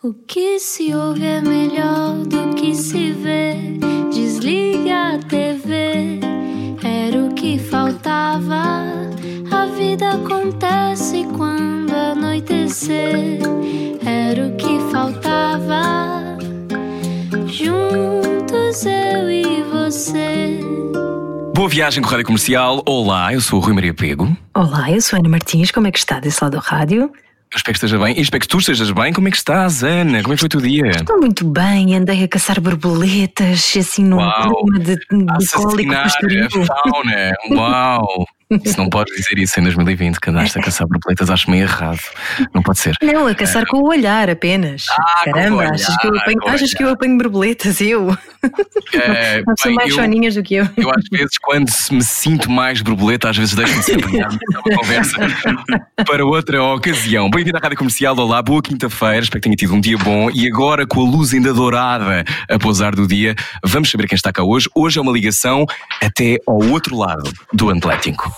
O que se ouve é melhor do que se vê. Desliga a TV, era o que faltava. A vida acontece quando anoitecer, era o que faltava. Juntos eu e você. Boa viagem com a Rádio Comercial. Olá, eu sou o Rui Maria Pego. Olá, eu sou Ana Martins. Como é que está desse lado do rádio? Eu espero que esteja bem. E espero que tu estejas bem. Como é que estás, Ana? Como é que foi o teu dia? Estou muito bem. Andei a caçar borboletas, assim, num clima de, de cólico pastoril. fauna. Uau! Isso não podes dizer isso em 2020, que andaste a caçar borboletas, acho meio errado. Não pode ser. Não, a caçar com o olhar apenas. Ah, Caramba, olhar, achas, que eu apanho, achas que eu apanho borboletas? Eu? É, Não são mais eu- soninhas do que eu. Eu às vezes, quando me sinto mais borboleta, às vezes deixo-me ser apanhado. É uma conversa para outra ocasião. Bem-vindo à Rádio Comercial, olá, boa quinta-feira, espero que tenha tido um dia bom. E agora, com a luz ainda dourada a pousar do dia, vamos saber quem está cá hoje. Hoje é uma ligação até ao outro lado do Atlético.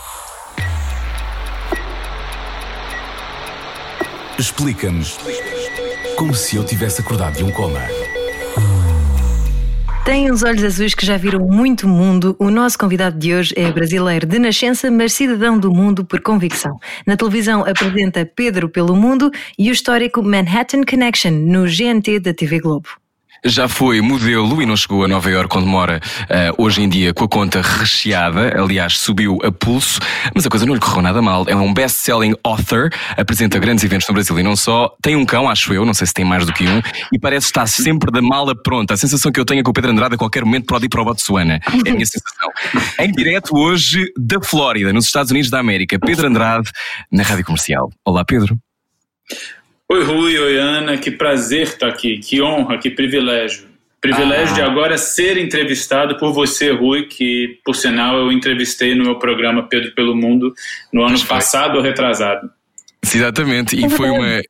Explica-nos como se eu tivesse acordado de um coma. Tem os olhos azuis que já viram muito mundo. O nosso convidado de hoje é brasileiro de nascença, mas cidadão do mundo por convicção. Na televisão apresenta Pedro pelo Mundo e o histórico Manhattan Connection no GNT da TV Globo. Já foi modelo e não chegou a Nova Iorque onde mora eh, hoje em dia com a conta recheada. Aliás, subiu a pulso, mas a coisa não lhe correu nada mal. É um best-selling author, apresenta grandes eventos no Brasil e não só. Tem um cão, acho eu, não sei se tem mais do que um, e parece estar sempre da mala pronta. A sensação que eu tenho é que o Pedro Andrade a qualquer momento pode ir para o Botsuana. É a minha sensação. Em direto hoje da Flórida, nos Estados Unidos da América, Pedro Andrade, na Rádio Comercial. Olá, Pedro. Oi, Rui, oi, Ana, que prazer estar aqui, que honra, que privilégio. Privilégio Ah. de agora ser entrevistado por você, Rui, que, por sinal, eu entrevistei no meu programa Pedro pelo Mundo no ano foi. passado ou retrasado. Exatamente, e foi uma.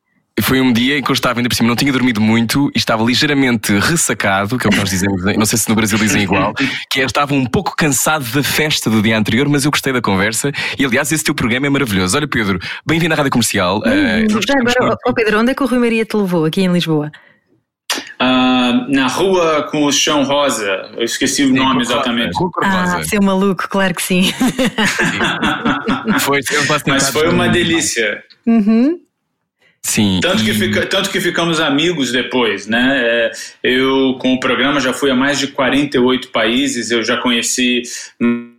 Foi um dia em que eu estava ainda por cima, não tinha dormido muito e estava ligeiramente ressacado, que é o que nós dizemos, não sei se no Brasil dizem igual, que é, estava um pouco cansado da festa do dia anterior, mas eu gostei da conversa e aliás esse teu programa é maravilhoso. Olha Pedro, bem-vindo à Rádio Comercial. Já gostamos agora, ó Pedro, onde é que o Rui Maria te levou aqui em Lisboa? Ah, na rua com o chão rosa, eu esqueci o nome exatamente. Ah, seu maluco, claro que sim. Foi, eu faço Mas foi uma delícia. Uhum. Sim. Tanto que, fica- tanto que ficamos amigos depois, né? É, eu, com o programa, já fui a mais de 48 países, eu já conheci hum,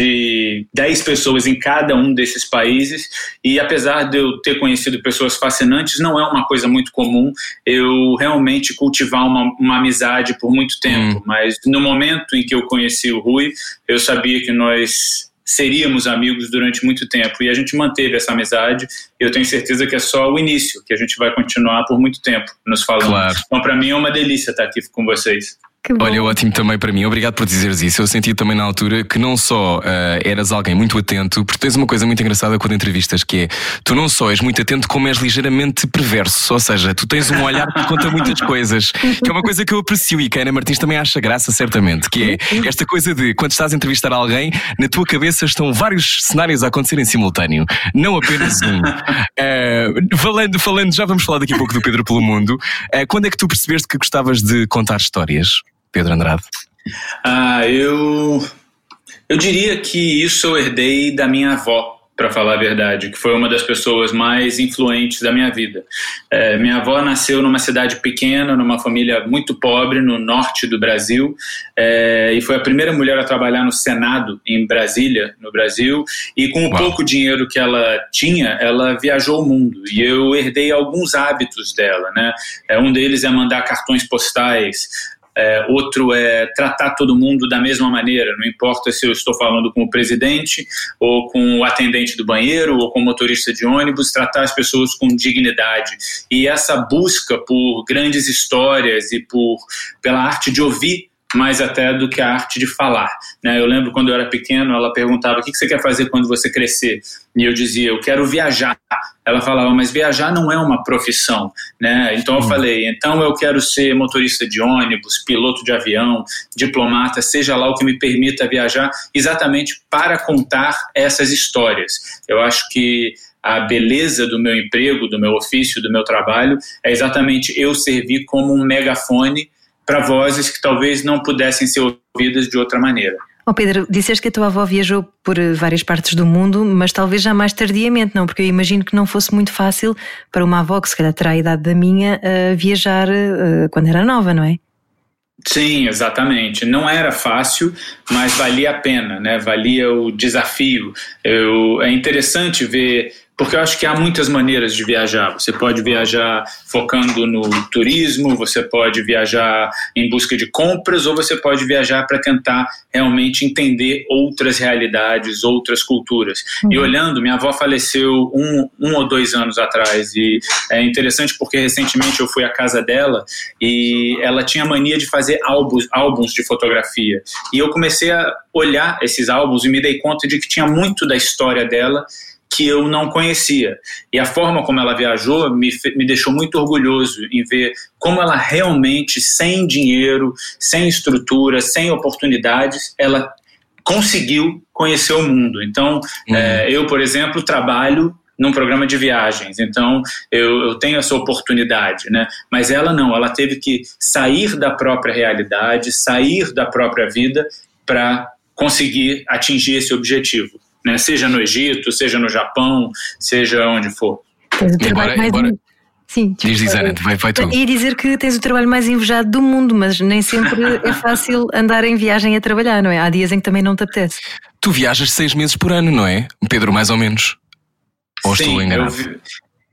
de 10 pessoas em cada um desses países, e apesar de eu ter conhecido pessoas fascinantes, não é uma coisa muito comum eu realmente cultivar uma, uma amizade por muito tempo, mas no momento em que eu conheci o Rui, eu sabia que nós seríamos amigos durante muito tempo e a gente manteve essa amizade eu tenho certeza que é só o início, que a gente vai continuar por muito tempo nos falando. Claro. Então para mim é uma delícia estar aqui com vocês. Olha, ótimo também para mim. Obrigado por dizeres isso. Eu senti também na altura que não só ah, eras alguém muito atento, porque tens uma coisa muito engraçada quando entrevistas, que é tu não só és muito atento, como és ligeiramente perverso. Ou seja, tu tens um olhar que conta muitas coisas, que é uma coisa que eu aprecio e que a Ana Martins também acha graça, certamente, que é esta coisa de quando estás a entrevistar alguém, na tua cabeça estão vários cenários a acontecer em simultâneo, não apenas um. Ah, falando, falando, já vamos falar daqui a pouco do Pedro pelo Mundo. Ah, quando é que tu percebeste que gostavas de contar histórias? Pedro Andrade. Ah, eu eu diria que isso eu herdei da minha avó, para falar a verdade, que foi uma das pessoas mais influentes da minha vida. É, minha avó nasceu numa cidade pequena, numa família muito pobre no norte do Brasil, é, e foi a primeira mulher a trabalhar no Senado em Brasília, no Brasil. E com o Uau. pouco dinheiro que ela tinha, ela viajou o mundo. E eu herdei alguns hábitos dela, né? É, um deles é mandar cartões postais. É, outro é tratar todo mundo da mesma maneira, não importa se eu estou falando com o presidente, ou com o atendente do banheiro, ou com o motorista de ônibus, tratar as pessoas com dignidade. E essa busca por grandes histórias e por pela arte de ouvir mais até do que a arte de falar. Né? Eu lembro quando eu era pequeno, ela perguntava o que você quer fazer quando você crescer? E eu dizia, eu quero viajar. Ela falava, mas viajar não é uma profissão. Né? Então eu falei, então eu quero ser motorista de ônibus, piloto de avião, diplomata, seja lá o que me permita viajar, exatamente para contar essas histórias. Eu acho que a beleza do meu emprego, do meu ofício, do meu trabalho, é exatamente eu servir como um megafone para vozes que talvez não pudessem ser ouvidas de outra maneira. Oh Pedro, disseste que a tua avó viajou por eh, várias partes do mundo, mas talvez já mais tardiamente, não? Porque eu imagino que não fosse muito fácil para uma avó que se calhar terá a idade da minha uh, viajar uh, quando era nova, não é? Sim, exatamente. Não era fácil, mas valia a pena, né? Valia o desafio. Eu, é interessante ver porque eu acho que há muitas maneiras de viajar. Você pode viajar focando no turismo, você pode viajar em busca de compras, ou você pode viajar para tentar realmente entender outras realidades, outras culturas. Uhum. E olhando, minha avó faleceu um, um ou dois anos atrás, e é interessante porque recentemente eu fui à casa dela e ela tinha mania de fazer álbuns, álbuns de fotografia. E eu comecei a olhar esses álbuns e me dei conta de que tinha muito da história dela que eu não conhecia. E a forma como ela viajou me, me deixou muito orgulhoso em ver como ela realmente, sem dinheiro, sem estrutura, sem oportunidades, ela conseguiu conhecer o mundo. Então, uhum. é, eu, por exemplo, trabalho num programa de viagens, então eu, eu, tenho essa oportunidade, né? Mas ela não, ela teve que sair da própria realidade, sair da própria vida para conseguir atingir esse objetivo né? seja no Egito, seja no Japão, seja onde for. Embora, embora... Sim, diz, diz Ana, vai, vai tu. E dizer que tens o trabalho mais invejado do mundo, mas nem sempre é fácil andar em viagem a trabalhar, não é? Há dias em que também não te apetece. Tu viajas seis meses por ano, não é? Pedro, mais ou menos. Ou Sim, estou enganado? Eu,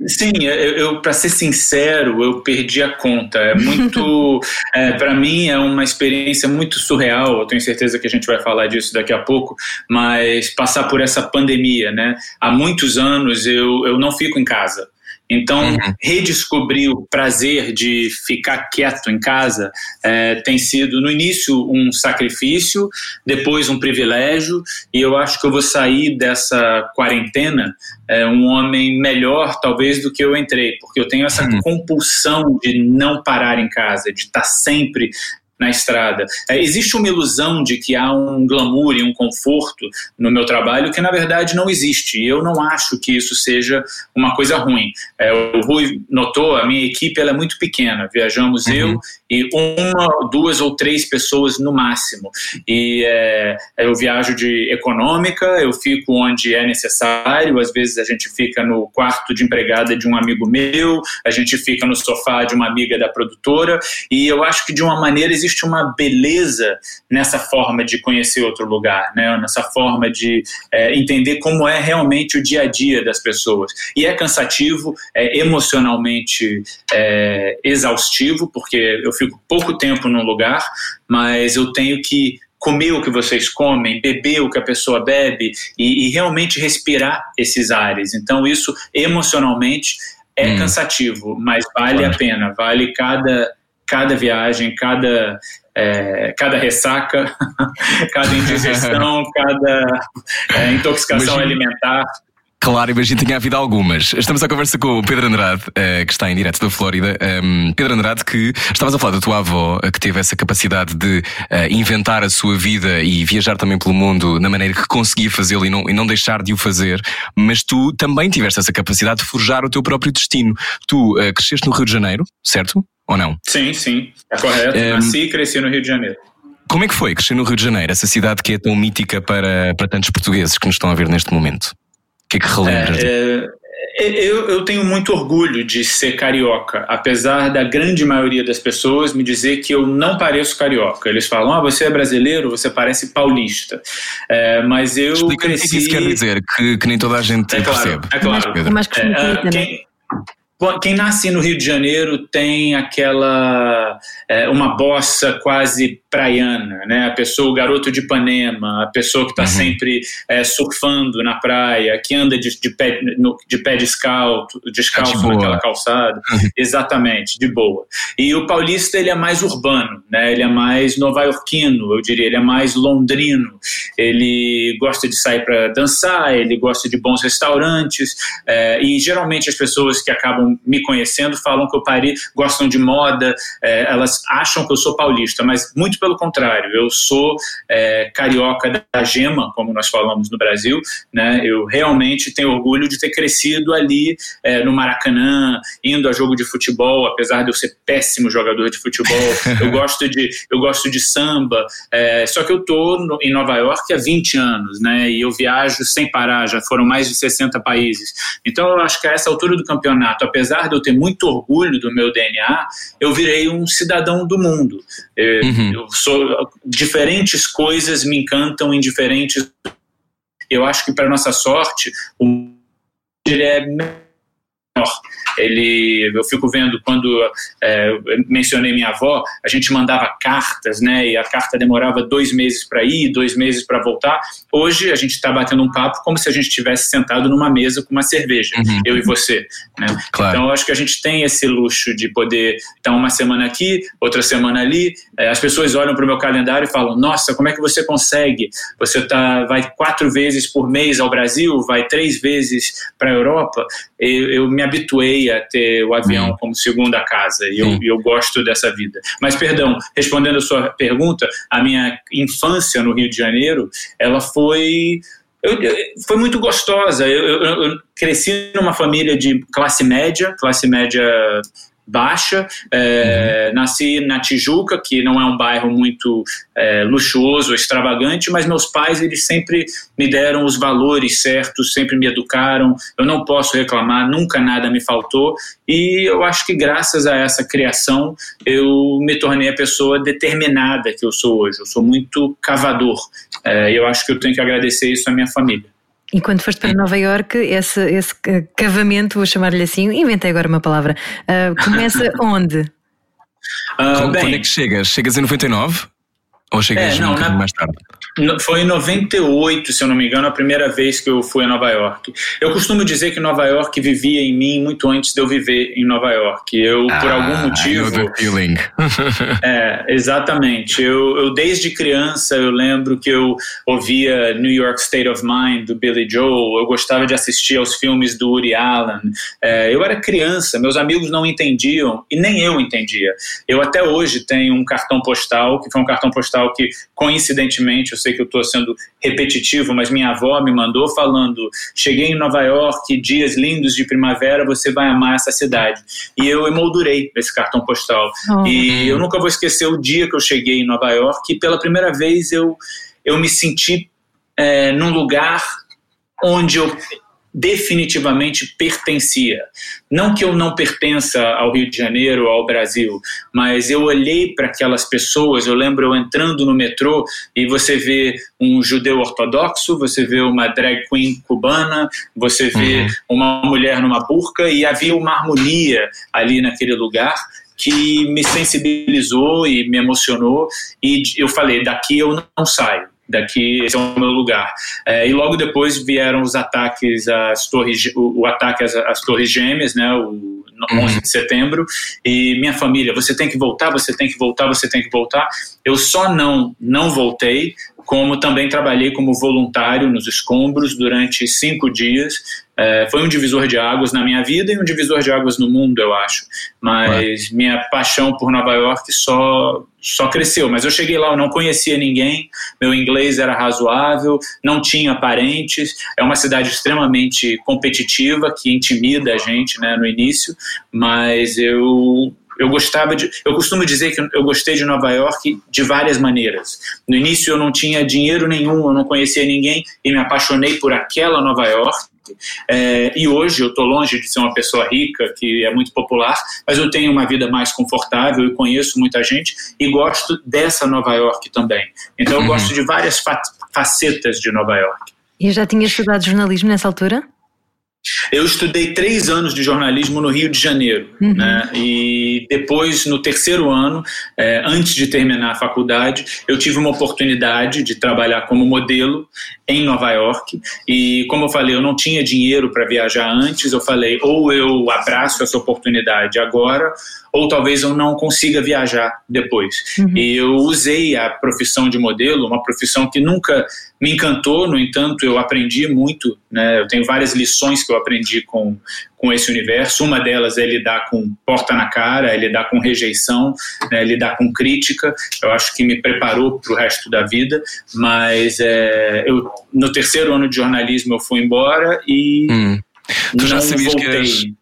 Sim, eu, eu para ser sincero, eu perdi a conta. É muito, é, para mim é uma experiência muito surreal. Eu tenho certeza que a gente vai falar disso daqui a pouco, mas passar por essa pandemia, né? Há muitos anos eu, eu não fico em casa. Então, uhum. redescobrir o prazer de ficar quieto em casa é, tem sido, no início, um sacrifício, depois um privilégio, e eu acho que eu vou sair dessa quarentena é, um homem melhor, talvez, do que eu entrei, porque eu tenho essa uhum. compulsão de não parar em casa, de estar sempre na estrada. É, existe uma ilusão de que há um glamour e um conforto no meu trabalho que na verdade não existe. E eu não acho que isso seja uma coisa ruim. É, o Rui notou, a minha equipe ela é muito pequena. Viajamos uhum. eu e uma, duas ou três pessoas no máximo. E é, eu viajo de econômica, eu fico onde é necessário. Às vezes a gente fica no quarto de empregada de um amigo meu, a gente fica no sofá de uma amiga da produtora. E eu acho que de uma maneira existe existe uma beleza nessa forma de conhecer outro lugar, né? nessa forma de é, entender como é realmente o dia a dia das pessoas. E é cansativo, é emocionalmente é, exaustivo, porque eu fico pouco tempo num lugar, mas eu tenho que comer o que vocês comem, beber o que a pessoa bebe e, e realmente respirar esses ares. Então, isso emocionalmente é hum. cansativo, mas vale a pena, vale cada cada viagem, cada, é, cada ressaca, cada indigestão, cada é, intoxicação Imagina. alimentar. Claro, imagino que tinha havido algumas. Estamos à conversa com o Pedro Andrade, uh, que está em direto da Flórida. Um, Pedro Andrade, que estavas a falar da tua avó, uh, que teve essa capacidade de uh, inventar a sua vida e viajar também pelo mundo na maneira que conseguia fazê-lo e não, e não deixar de o fazer. Mas tu também tiveste essa capacidade de forjar o teu próprio destino. Tu cresceste no Rio de Janeiro, certo? Ou não? Sim, sim, é correto. Um, Nasci e cresci no Rio de Janeiro. Como é que foi crescer no Rio de Janeiro, essa cidade que é tão mítica para, para tantos portugueses que nos estão a ver neste momento? O que é que relembras? É, é, eu, eu, tenho muito orgulho de ser carioca, apesar da grande maioria das pessoas me dizer que eu não pareço carioca. Eles falam, ah, você é brasileiro, você parece paulista. É, mas eu Explica cresci... o que isso quer dizer, que, que nem toda a gente é claro, percebe. É claro. É mais, é, uh, quem, quem nasce no Rio de Janeiro tem aquela é, uma bossa quase praiana, né? A pessoa, o garoto de Ipanema, a pessoa que está uhum. sempre é, surfando na praia, que anda de, de, pé, no, de pé descalço, descalço de naquela calçada, uhum. exatamente, de boa. E o paulista ele é mais urbano, né? Ele é mais nova-iorquino, eu diria, ele é mais londrino. Ele gosta de sair para dançar, ele gosta de bons restaurantes é, e geralmente as pessoas que acabam me conhecendo falam que eu parei, gostam de moda, é, elas acham que eu sou paulista, mas muito pelo contrário, eu sou é, carioca da gema, como nós falamos no Brasil, né? Eu realmente tenho orgulho de ter crescido ali é, no Maracanã, indo a jogo de futebol, apesar de eu ser péssimo jogador de futebol. eu gosto de eu gosto de samba, é, só que eu tô no, em Nova York há 20 anos, né? E eu viajo sem parar, já foram mais de 60 países. Então eu acho que a essa altura do campeonato, apesar de eu ter muito orgulho do meu DNA, eu virei um cidadão do mundo. Eu, uhum. eu sou diferentes coisas me encantam em diferentes. Eu acho que para nossa sorte, o ele é. Ele, eu fico vendo quando é, mencionei minha avó, a gente mandava cartas, né? E a carta demorava dois meses para ir, dois meses para voltar. Hoje a gente está batendo um papo como se a gente estivesse sentado numa mesa com uma cerveja, uhum. eu e você. Né? Claro. Então eu acho que a gente tem esse luxo de poder estar uma semana aqui, outra semana ali. É, as pessoas olham para o meu calendário e falam: Nossa, como é que você consegue? Você tá, vai quatro vezes por mês ao Brasil, vai três vezes para a Europa. Eu, eu me habituei a ter o avião como segunda casa e eu, eu, gosto dessa vida. Mas, perdão, respondendo a sua pergunta, a minha infância no Rio de Janeiro, ela foi. Eu, foi muito gostosa. Eu, eu, cresci numa família de classe média, classe média baixa. É, uhum. Nasci na Tijuca, que não é um bairro muito é, luxuoso, extravagante, mas meus pais eles sempre me deram os valores certos, sempre me educaram. Eu não posso reclamar, nunca nada me faltou. E eu acho que graças a essa criação eu me tornei a pessoa determinada que eu sou hoje. Eu sou muito cavador. É, eu acho que eu tenho que agradecer isso à minha família. E quando foste para Nova York, esse, esse cavamento, vou chamar-lhe assim, inventei agora uma palavra, uh, começa onde? Uh, bem, quando é que chegas? Chegas em 99? Ou chegas é, não, um na, mais tarde? Foi em 98, se eu não me engano, a primeira vez que eu fui a Nova York. Eu costumo dizer que Nova York vivia em mim muito antes de eu viver em Nova York. Eu, ah, por algum motivo. feeling. é, exatamente. Eu, eu, desde criança, eu lembro que eu ouvia New York State of Mind, do Billy Joel. Eu gostava de assistir aos filmes do Woody Allen. É, eu era criança, meus amigos não entendiam e nem eu entendia. Eu até hoje tenho um cartão postal, que foi um cartão postal que, coincidentemente, sei que eu estou sendo repetitivo, mas minha avó me mandou falando: cheguei em Nova York, dias lindos de primavera, você vai amar essa cidade. E eu emoldurei esse cartão postal. Oh. E eu nunca vou esquecer o dia que eu cheguei em Nova York e pela primeira vez eu, eu me senti é, num lugar onde eu definitivamente pertencia. Não que eu não pertença ao Rio de Janeiro, ao Brasil, mas eu olhei para aquelas pessoas, eu lembro eu entrando no metrô e você vê um judeu ortodoxo, você vê uma drag queen cubana, você vê uhum. uma mulher numa burca e havia uma harmonia ali naquele lugar que me sensibilizou e me emocionou e eu falei, daqui eu não saio daqui esse é o meu lugar. É, e logo depois vieram os ataques às torres, o, o ataque às, às, torres gêmeas, né, o 11 uhum. de setembro, e minha família, você tem que voltar, você tem que voltar, você tem que voltar. Eu só não não voltei, como também trabalhei como voluntário nos escombros durante cinco dias. É, foi um divisor de águas na minha vida e um divisor de águas no mundo, eu acho. Mas minha paixão por Nova York só, só cresceu. Mas eu cheguei lá, eu não conhecia ninguém, meu inglês era razoável, não tinha parentes. É uma cidade extremamente competitiva que intimida a gente né, no início, mas eu eu gostava de. Eu costumo dizer que eu gostei de Nova York de várias maneiras. No início eu não tinha dinheiro nenhum, eu não conhecia ninguém e me apaixonei por aquela Nova York. É, e hoje eu estou longe de ser uma pessoa rica, que é muito popular, mas eu tenho uma vida mais confortável e conheço muita gente e gosto dessa Nova York também. Então eu uhum. gosto de várias facetas de Nova York. E já tinha estudado jornalismo nessa altura? Eu estudei três anos de jornalismo no Rio de Janeiro, uhum. né? E depois, no terceiro ano, é, antes de terminar a faculdade, eu tive uma oportunidade de trabalhar como modelo em Nova York. E como eu falei, eu não tinha dinheiro para viajar antes. Eu falei, ou eu abraço essa oportunidade agora, ou talvez eu não consiga viajar depois. Uhum. E eu usei a profissão de modelo, uma profissão que nunca me encantou, no entanto, eu aprendi muito, né? Eu tenho várias lições que eu aprendi com, com esse universo. Uma delas é lidar com porta na cara, é lidar com rejeição, né, lidar com crítica. Eu acho que me preparou para o resto da vida, mas é, eu, no terceiro ano de jornalismo eu fui embora e hum. tu já sabias voltei. que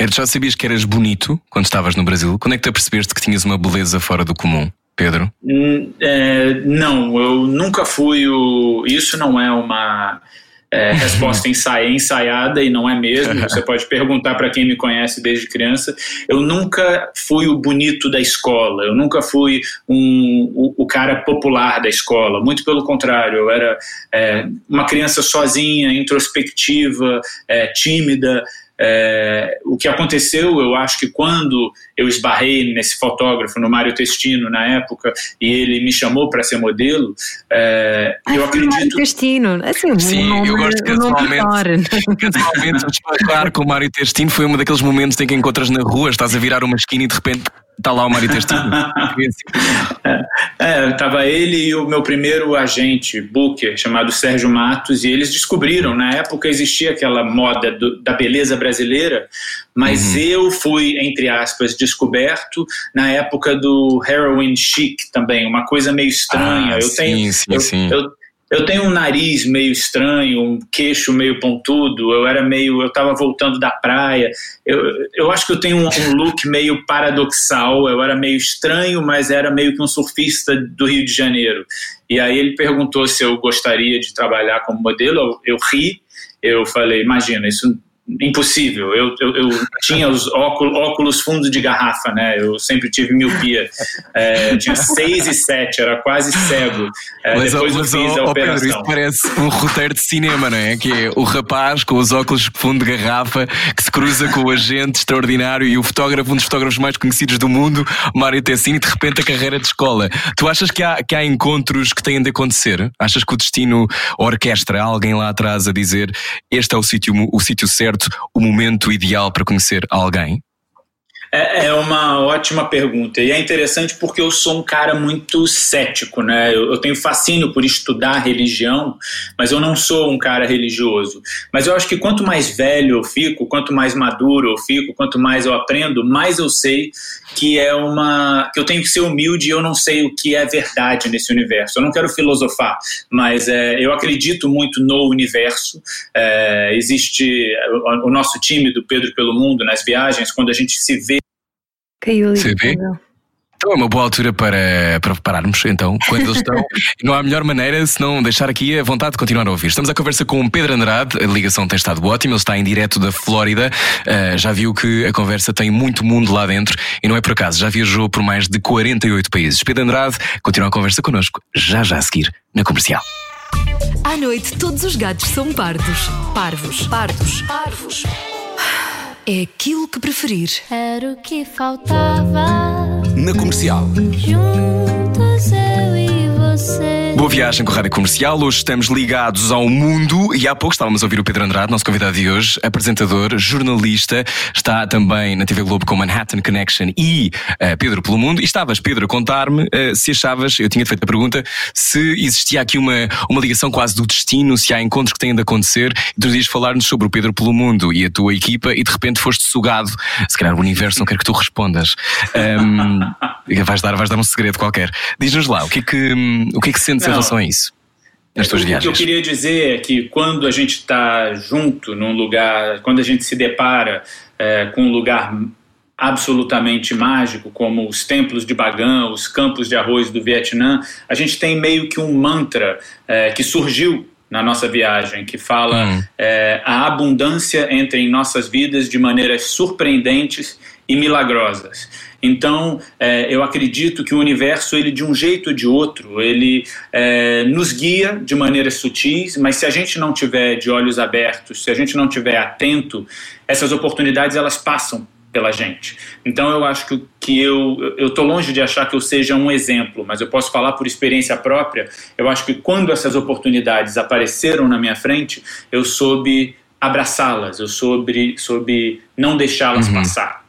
eras, já sabias que eras bonito quando estavas no Brasil? Quando é que tu apercebeste que tinhas uma beleza fora do comum? Pedro? Hum, é, não, eu nunca fui o. Isso não é uma é, resposta ensaia, ensaiada e não é mesmo. Você pode perguntar para quem me conhece desde criança. Eu nunca fui o bonito da escola, eu nunca fui um, o, o cara popular da escola. Muito pelo contrário, eu era é, uma criança sozinha, introspectiva, é, tímida. É, o que aconteceu, eu acho que quando eu esbarrei nesse fotógrafo, no Mário Testino, na época, e ele me chamou para ser modelo, é, Ai, eu acredito. Mário Testino, assim, Sim, nome, eu gosto casualmente. Casualmente, claro que o Mário Testino foi um daqueles momentos em que encontras na rua, estás a virar uma esquina e de repente Está lá o Mário Testino. é, estava ele e o meu primeiro agente, booker, chamado Sérgio Matos, e eles descobriram. Na época existia aquela moda do, da beleza brasileira, mas uhum. eu fui, entre aspas, descoberto na época do heroin chic também, uma coisa meio estranha. Ah, eu tenho, sim, sim, eu, sim. Eu, eu tenho um nariz meio estranho, um queixo meio pontudo, eu era meio. Eu estava voltando da praia. Eu, eu acho que eu tenho um, um, look meio paradoxal, eu era meio estranho, mas era meio que um surfista do Rio de Janeiro. E aí ele perguntou se eu gostaria de trabalhar como modelo, eu, eu ri, eu falei: imagina, isso impossível. Eu, eu, eu, tinha os óculos, óculos fundo de garrafa, né? Eu sempre tive miopia. É, tinha seis e sete, era quase cego. É, mas, depois mas, eu fiz a operação. Pedro, isso parece um roteiro de cinema, não é? Que é o rapaz com os óculos fundo de garrafa que se cruza com o agente extraordinário e o fotógrafo, um dos fotógrafos mais conhecidos do mundo, Mário Tessini, de repente a carreira de escola. Tu achas que há, que há encontros que têm de acontecer? Achas que o destino orquestra alguém lá atrás a dizer este é o sítio, o sítio certo? O momento ideal para conhecer alguém? É, é, uma ótima pergunta. E é interessante porque eu sou um cara muito cético, né? Eu, tenho fascínio por estudar religião, mas eu não sou um cara religioso. Mas eu acho que quanto mais velho eu fico, quanto mais maduro eu fico, quanto mais eu aprendo, mais eu sei que é uma. que eu tenho que ser humilde e eu não sei o que é verdade nesse universo. Eu não quero filosofar, mas é, eu acredito muito no universo. É, existe o nosso time do Pedro pelo Mundo nas viagens, quando a gente se vê Caiu ali. CV? Então é uma boa altura para, para prepararmos, então, quando eles estão. não há melhor maneira se não deixar aqui a vontade de continuar a ouvir. Estamos à conversa com o Pedro Andrade, a ligação tem estado ótima, ele está em direto da Flórida. Uh, já viu que a conversa tem muito mundo lá dentro e não é por acaso, já viajou por mais de 48 países. Pedro Andrade continua a conversa connosco, já já a seguir, na comercial. À noite, todos os gatos são pardos. Parvos. Pardos. Parvos. É aquilo que preferir. Era o que faltava. Na comercial. Juntos eu e. Boa viagem com a Rádio Comercial. Hoje estamos ligados ao mundo e há pouco estávamos a ouvir o Pedro Andrade, nosso convidado de hoje, apresentador, jornalista, está também na TV Globo com Manhattan Connection e uh, Pedro pelo Mundo. E estavas, Pedro, a contar-me uh, se achavas, eu tinha feito a pergunta, se existia aqui uma, uma ligação quase do destino, se há encontros que têm de acontecer. E tu dias falar-nos sobre o Pedro pelo Mundo e a tua equipa e de repente foste sugado. Se calhar o universo não quer que tu respondas. Um, vais, dar, vais dar um segredo qualquer. Diz-nos lá, o que é que, um, o que, é que sentes em relação a isso? Nas tuas viagens? O que eu queria dizer é que quando a gente está junto num lugar, quando a gente se depara é, com um lugar absolutamente mágico, como os templos de Bagan, os campos de arroz do Vietnã, a gente tem meio que um mantra é, que surgiu na nossa viagem, que fala hum. é, a abundância entra em nossas vidas de maneiras surpreendentes e milagrosas. Então, é, eu acredito que o universo, ele de um jeito ou de outro, ele é, nos guia de maneiras sutis, mas se a gente não tiver de olhos abertos, se a gente não tiver atento, essas oportunidades elas passam pela gente. Então eu acho que, que eu eu tô longe de achar que eu seja um exemplo, mas eu posso falar por experiência própria. Eu acho que quando essas oportunidades apareceram na minha frente, eu soube abraçá-las, eu soube soube não deixá-las uhum. passar.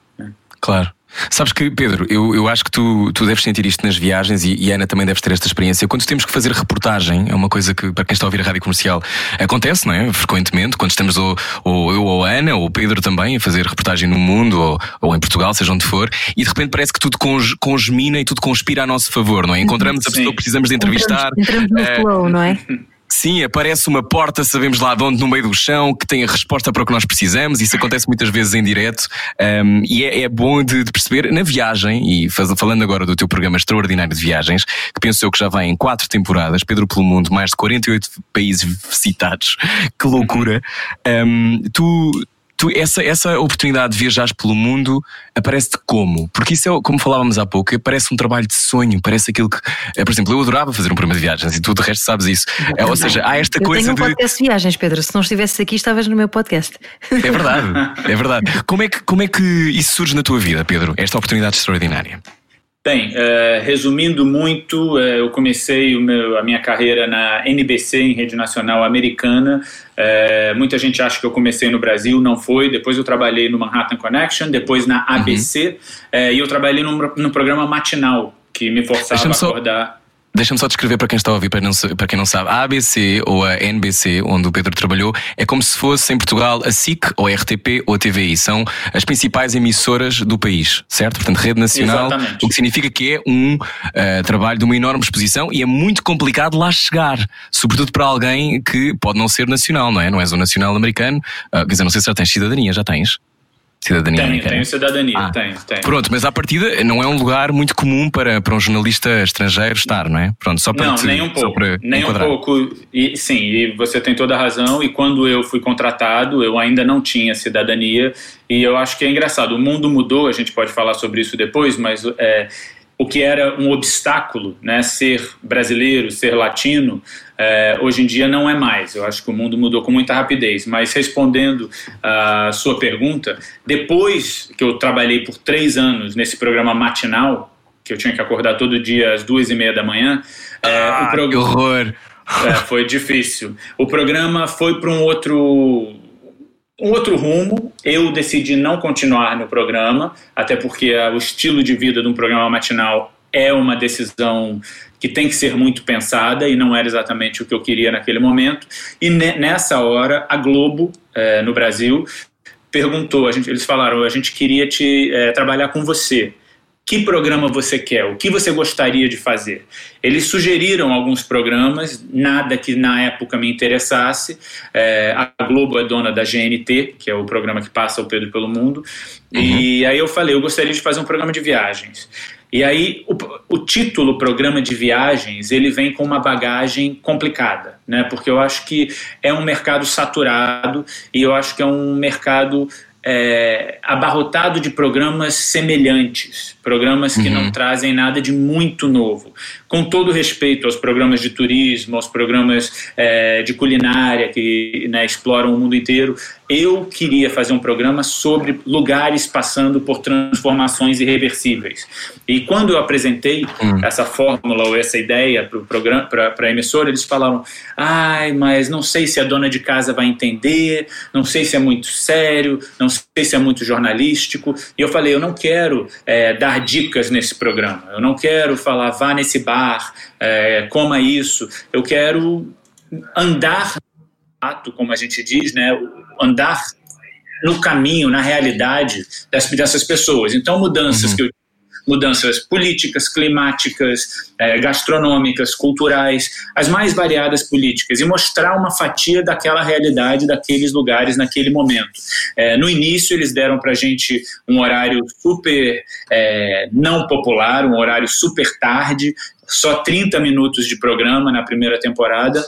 Claro. Sabes que, Pedro, eu, eu acho que tu, tu deves sentir isto nas viagens e, e a Ana também deves ter esta experiência. Quando temos que fazer reportagem, é uma coisa que, para quem está a ouvir a rádio comercial, acontece, não é? Frequentemente, quando estamos ou, ou eu ou a Ana ou o Pedro também a fazer reportagem no mundo ou, ou em Portugal, seja onde for, e de repente parece que tudo congemina e tudo conspira a nosso favor, não é? Encontramos a pessoa que precisamos de entrevistar. Entramos, entramos no eh, flow, não é? Sim, aparece uma porta, sabemos lá de onde, no meio do chão, que tem a resposta para o que nós precisamos. Isso acontece muitas vezes em direto um, e é, é bom de, de, perceber na viagem. E faz, falando agora do teu programa extraordinário de viagens, que penso eu que já vai em quatro temporadas, Pedro pelo Mundo, mais de 48 países visitados, que loucura. Um, tu tu, essa, essa oportunidade de viajar pelo mundo aparece-te como? Porque isso é, como falávamos há pouco, parece um trabalho de sonho, parece aquilo que. É, por exemplo, eu adorava fazer um programa de viagens e tu de resto sabes isso. É, ou seja, há esta eu coisa tenho um de. podcast de viagens, Pedro. Se não estivesses aqui, estavas no meu podcast. É verdade, é verdade. Como é que, como é que isso surge na tua vida, Pedro? Esta oportunidade extraordinária? Bem, uh, resumindo muito, uh, eu comecei meu, a minha carreira na NBC, em Rede Nacional Americana. Uh, muita gente acha que eu comecei no Brasil, não foi. Depois eu trabalhei no Manhattan Connection, depois na ABC, uhum. e eu trabalhei num, num programa matinal que me forçava a acordar. Deixa-me só descrever para quem está a ouvir, para, não, para quem não sabe. A ABC ou a NBC, onde o Pedro trabalhou, é como se fosse em Portugal a SIC, ou a RTP, ou a TVI. São as principais emissoras do país, certo? Portanto, rede nacional, Exatamente. o que significa que é um uh, trabalho de uma enorme exposição e é muito complicado lá chegar, sobretudo para alguém que pode não ser nacional, não é? Não és um nacional americano. Uh, quer dizer, não sei se já tens cidadania, já tens? Cidadania tenho, americana? Tenho cidadania, ah, tenho, tenho. Pronto, mas à partida não é um lugar muito comum para, para um jornalista estrangeiro estar, não é? Pronto, só para Não, te, nem um pouco. Nem enquadrar. um pouco. E, sim, e você tem toda a razão. E quando eu fui contratado, eu ainda não tinha cidadania. E eu acho que é engraçado. O mundo mudou, a gente pode falar sobre isso depois, mas é, o que era um obstáculo, né, ser brasileiro, ser latino, é, hoje em dia não é mais. Eu acho que o mundo mudou com muita rapidez. Mas respondendo a sua pergunta, depois que eu trabalhei por três anos nesse programa matinal, que eu tinha que acordar todo dia às duas e meia da manhã, é, ah, o que horror! É, foi difícil. O programa foi para um outro um outro rumo. Eu decidi não continuar no programa, até porque o estilo de vida de um programa matinal é uma decisão que tem que ser muito pensada e não era exatamente o que eu queria naquele momento. E nessa hora, a Globo, é, no Brasil, perguntou, gente, eles falaram, a gente queria te é, trabalhar com você que programa você quer, o que você gostaria de fazer. Eles sugeriram alguns programas, nada que na época me interessasse. É, a Globo é dona da GNT, que é o programa que passa o Pedro pelo mundo. Uhum. E aí eu falei, eu gostaria de fazer um programa de viagens. E aí o, o, título programa de viagens ele vem com uma bagagem complicada, né? Porque eu acho que é um mercado saturado e eu acho que é um mercado é, abarrotado de programas semelhantes, programas que uhum. não trazem nada de muito novo. Com todo respeito aos programas de turismo, aos programas é, de culinária que né, exploram o mundo inteiro, eu queria fazer um programa sobre lugares passando por transformações irreversíveis. E quando eu apresentei uhum. essa fórmula ou essa ideia para programa, para a emissora, eles falaram: "Ai, mas não sei se a dona de casa vai entender, não sei se é muito sério, não sei se é muito jornalístico". E eu falei: "Eu não quero é, dar dicas nesse programa. Eu não quero falar vá nesse bar, é, coma isso. Eu quero andar ato, como a gente diz, né, andar no caminho, na realidade dessas pessoas. Então, mudanças uhum. que eu mudanças políticas, climáticas, é, gastronômicas, culturais, as mais variadas políticas, e mostrar uma fatia daquela realidade daqueles lugares naquele momento. É, no início, eles deram para a gente um horário super é, não popular, um horário super tarde, só 30 minutos de programa na primeira temporada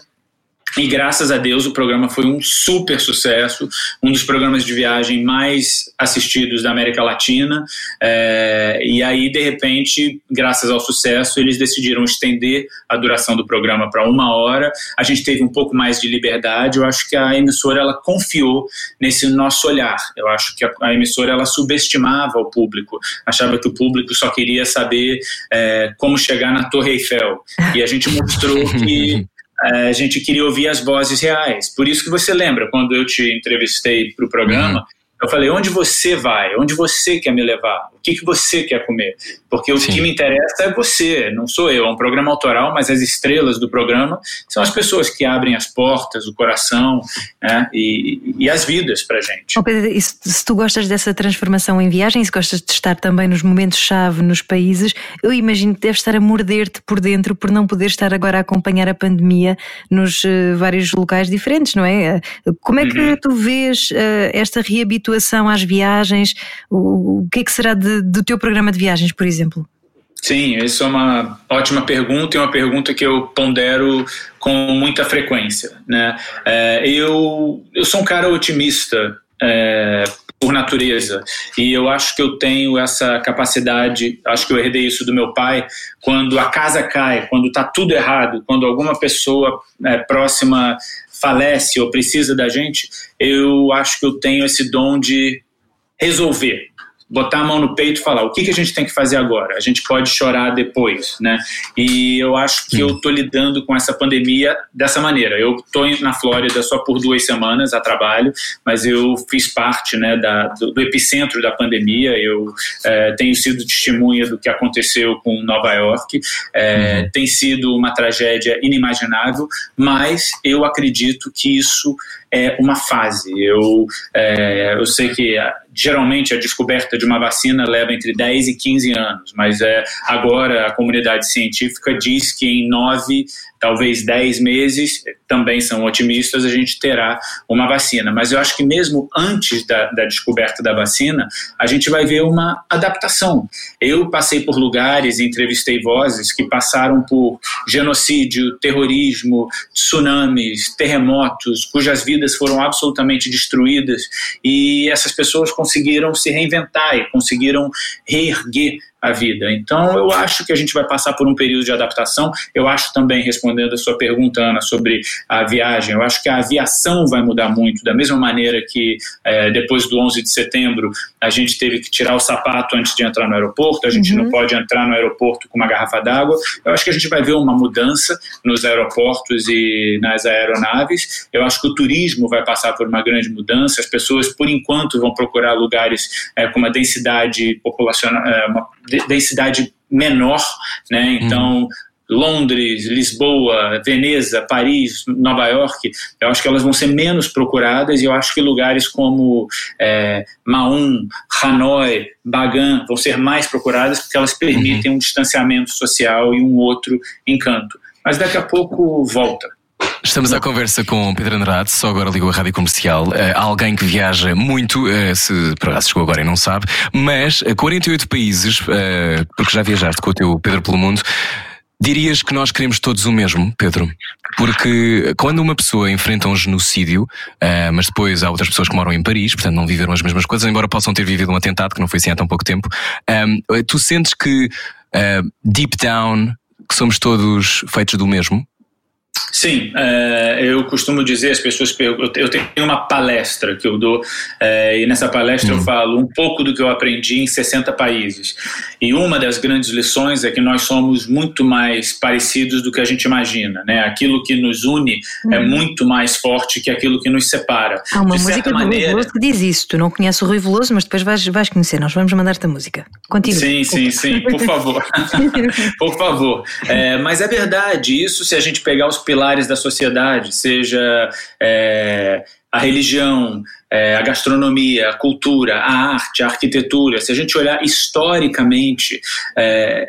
e graças a Deus o programa foi um super sucesso, um dos programas de viagem mais assistidos da América Latina. É, e aí, de repente, graças ao sucesso, eles decidiram estender a duração do programa para uma hora. A gente teve um pouco mais de liberdade. Eu acho que a emissora ela confiou nesse nosso olhar. Eu acho que a, a emissora ela subestimava o público, achava que o público só queria saber é, como chegar na Torre Eiffel. E a gente mostrou que a gente queria ouvir as vozes reais. Por isso que você lembra, quando eu te entrevistei para o programa, uhum. Eu falei, onde você vai? Onde você quer me levar? O que, que você quer comer? Porque o Sim. que me interessa é você, não sou eu. É um programa autoral, mas as estrelas do programa são as pessoas que abrem as portas, o coração né, e, e as vidas para gente. Oh, Pedro, se, se tu gostas dessa transformação em viagem, se gostas de estar também nos momentos-chave nos países, eu imagino que deves estar a morder-te por dentro por não poder estar agora a acompanhar a pandemia nos uh, vários locais diferentes, não é? Como é que uhum. tu vês uh, esta reabituação às viagens? O, que é que será de do teu programa de viagens, por exemplo? Sim, essa é uma ótima pergunta e uma pergunta que eu pondero com muita frequência. Né? É, eu, eu sou um cara otimista é, por natureza e eu acho que eu tenho essa capacidade, acho que eu herdei isso do meu pai, quando a casa cai, quando está tudo errado, quando alguma pessoa é, próxima falece ou precisa da gente, eu acho que eu tenho esse dom de resolver, botar a mão no peito e falar o que, que a gente tem que fazer agora. A gente pode chorar depois, né? E eu acho que eu estou lidando com essa pandemia dessa maneira. Eu estou na Flórida só por duas semanas a trabalho, mas eu fiz parte, né, da, do, do epicentro da pandemia. Eu é, tenho sido testemunha do que aconteceu com Nova York. É, uhum. Tem sido uma tragédia inimaginável, mas eu acredito que isso é uma fase. Eu, é, eu sei que geralmente a descoberta de uma vacina leva entre 10 e 15 anos, mas é, agora a comunidade científica diz que em 9 talvez 10 meses, também são otimistas, a gente terá uma vacina. Mas eu acho que mesmo antes da, da, descoberta da vacina, a gente vai ver uma adaptação. Eu passei por lugares, entrevistei vozes que passaram por genocídio, terrorismo, tsunamis, terremotos, cujas vidas foram absolutamente destruídas e essas pessoas conseguiram se reinventar e conseguiram reerguer a vida. Então, eu acho que a gente vai passar por um período de adaptação. Eu acho também, respondendo a sua pergunta, Ana, sobre a viagem, eu acho que a aviação vai mudar muito, da mesma maneira que é, depois do 11 de setembro a gente teve que tirar o sapato antes de entrar no aeroporto, a gente uhum. não pode entrar no aeroporto com uma garrafa d'água. Eu acho que a gente vai ver uma mudança nos aeroportos e nas aeronaves. Eu acho que o turismo vai passar por uma grande mudança. As pessoas, por enquanto, vão procurar lugares é, com uma densidade populacional, é, uma densidade menor, né? Então, uhum. Londres, Lisboa, Veneza, Paris, Nova York, eu acho que elas vão ser menos procuradas e eu acho que lugares como é, Maun, Hanoi, Bagan vão ser mais procuradas porque elas permitem uhum. um distanciamento social e um outro encanto. Mas daqui a pouco volta. Estamos à conversa com Pedro Andrade, só agora ligou a rádio comercial. Uh, alguém que viaja muito, uh, se por acaso chegou agora e não sabe, mas uh, 48 países, porque já viajaste com o teu Pedro pelo mundo. Dirias que nós queremos todos o mesmo, Pedro? Porque quando uma pessoa enfrenta um genocídio, uh, mas depois há outras pessoas que moram em Paris, portanto não viveram as mesmas coisas, embora possam ter vivido um atentado que não foi assim há tão pouco tempo, um, tu sentes que uh, deep down que somos todos feitos do mesmo? Sim, é, eu costumo dizer, as pessoas eu tenho uma palestra que eu dou, é, e nessa palestra uhum. eu falo um pouco do que eu aprendi em 60 países. E uma das grandes lições é que nós somos muito mais parecidos do que a gente imagina, né? Aquilo que nos une uhum. é muito mais forte que aquilo que nos separa. Há uma De música do. Rui Veloso que diz isso, tu não conheces o Rui Veloso, mas depois vais, vais conhecer, nós vamos mandar-te a música. Continua. Sim, sim, sim, por favor. por favor. É, mas é verdade, isso se a gente pegar os pilares da sociedade, seja é, a religião, é, a gastronomia, a cultura, a arte, a arquitetura. Se a gente olhar historicamente, é,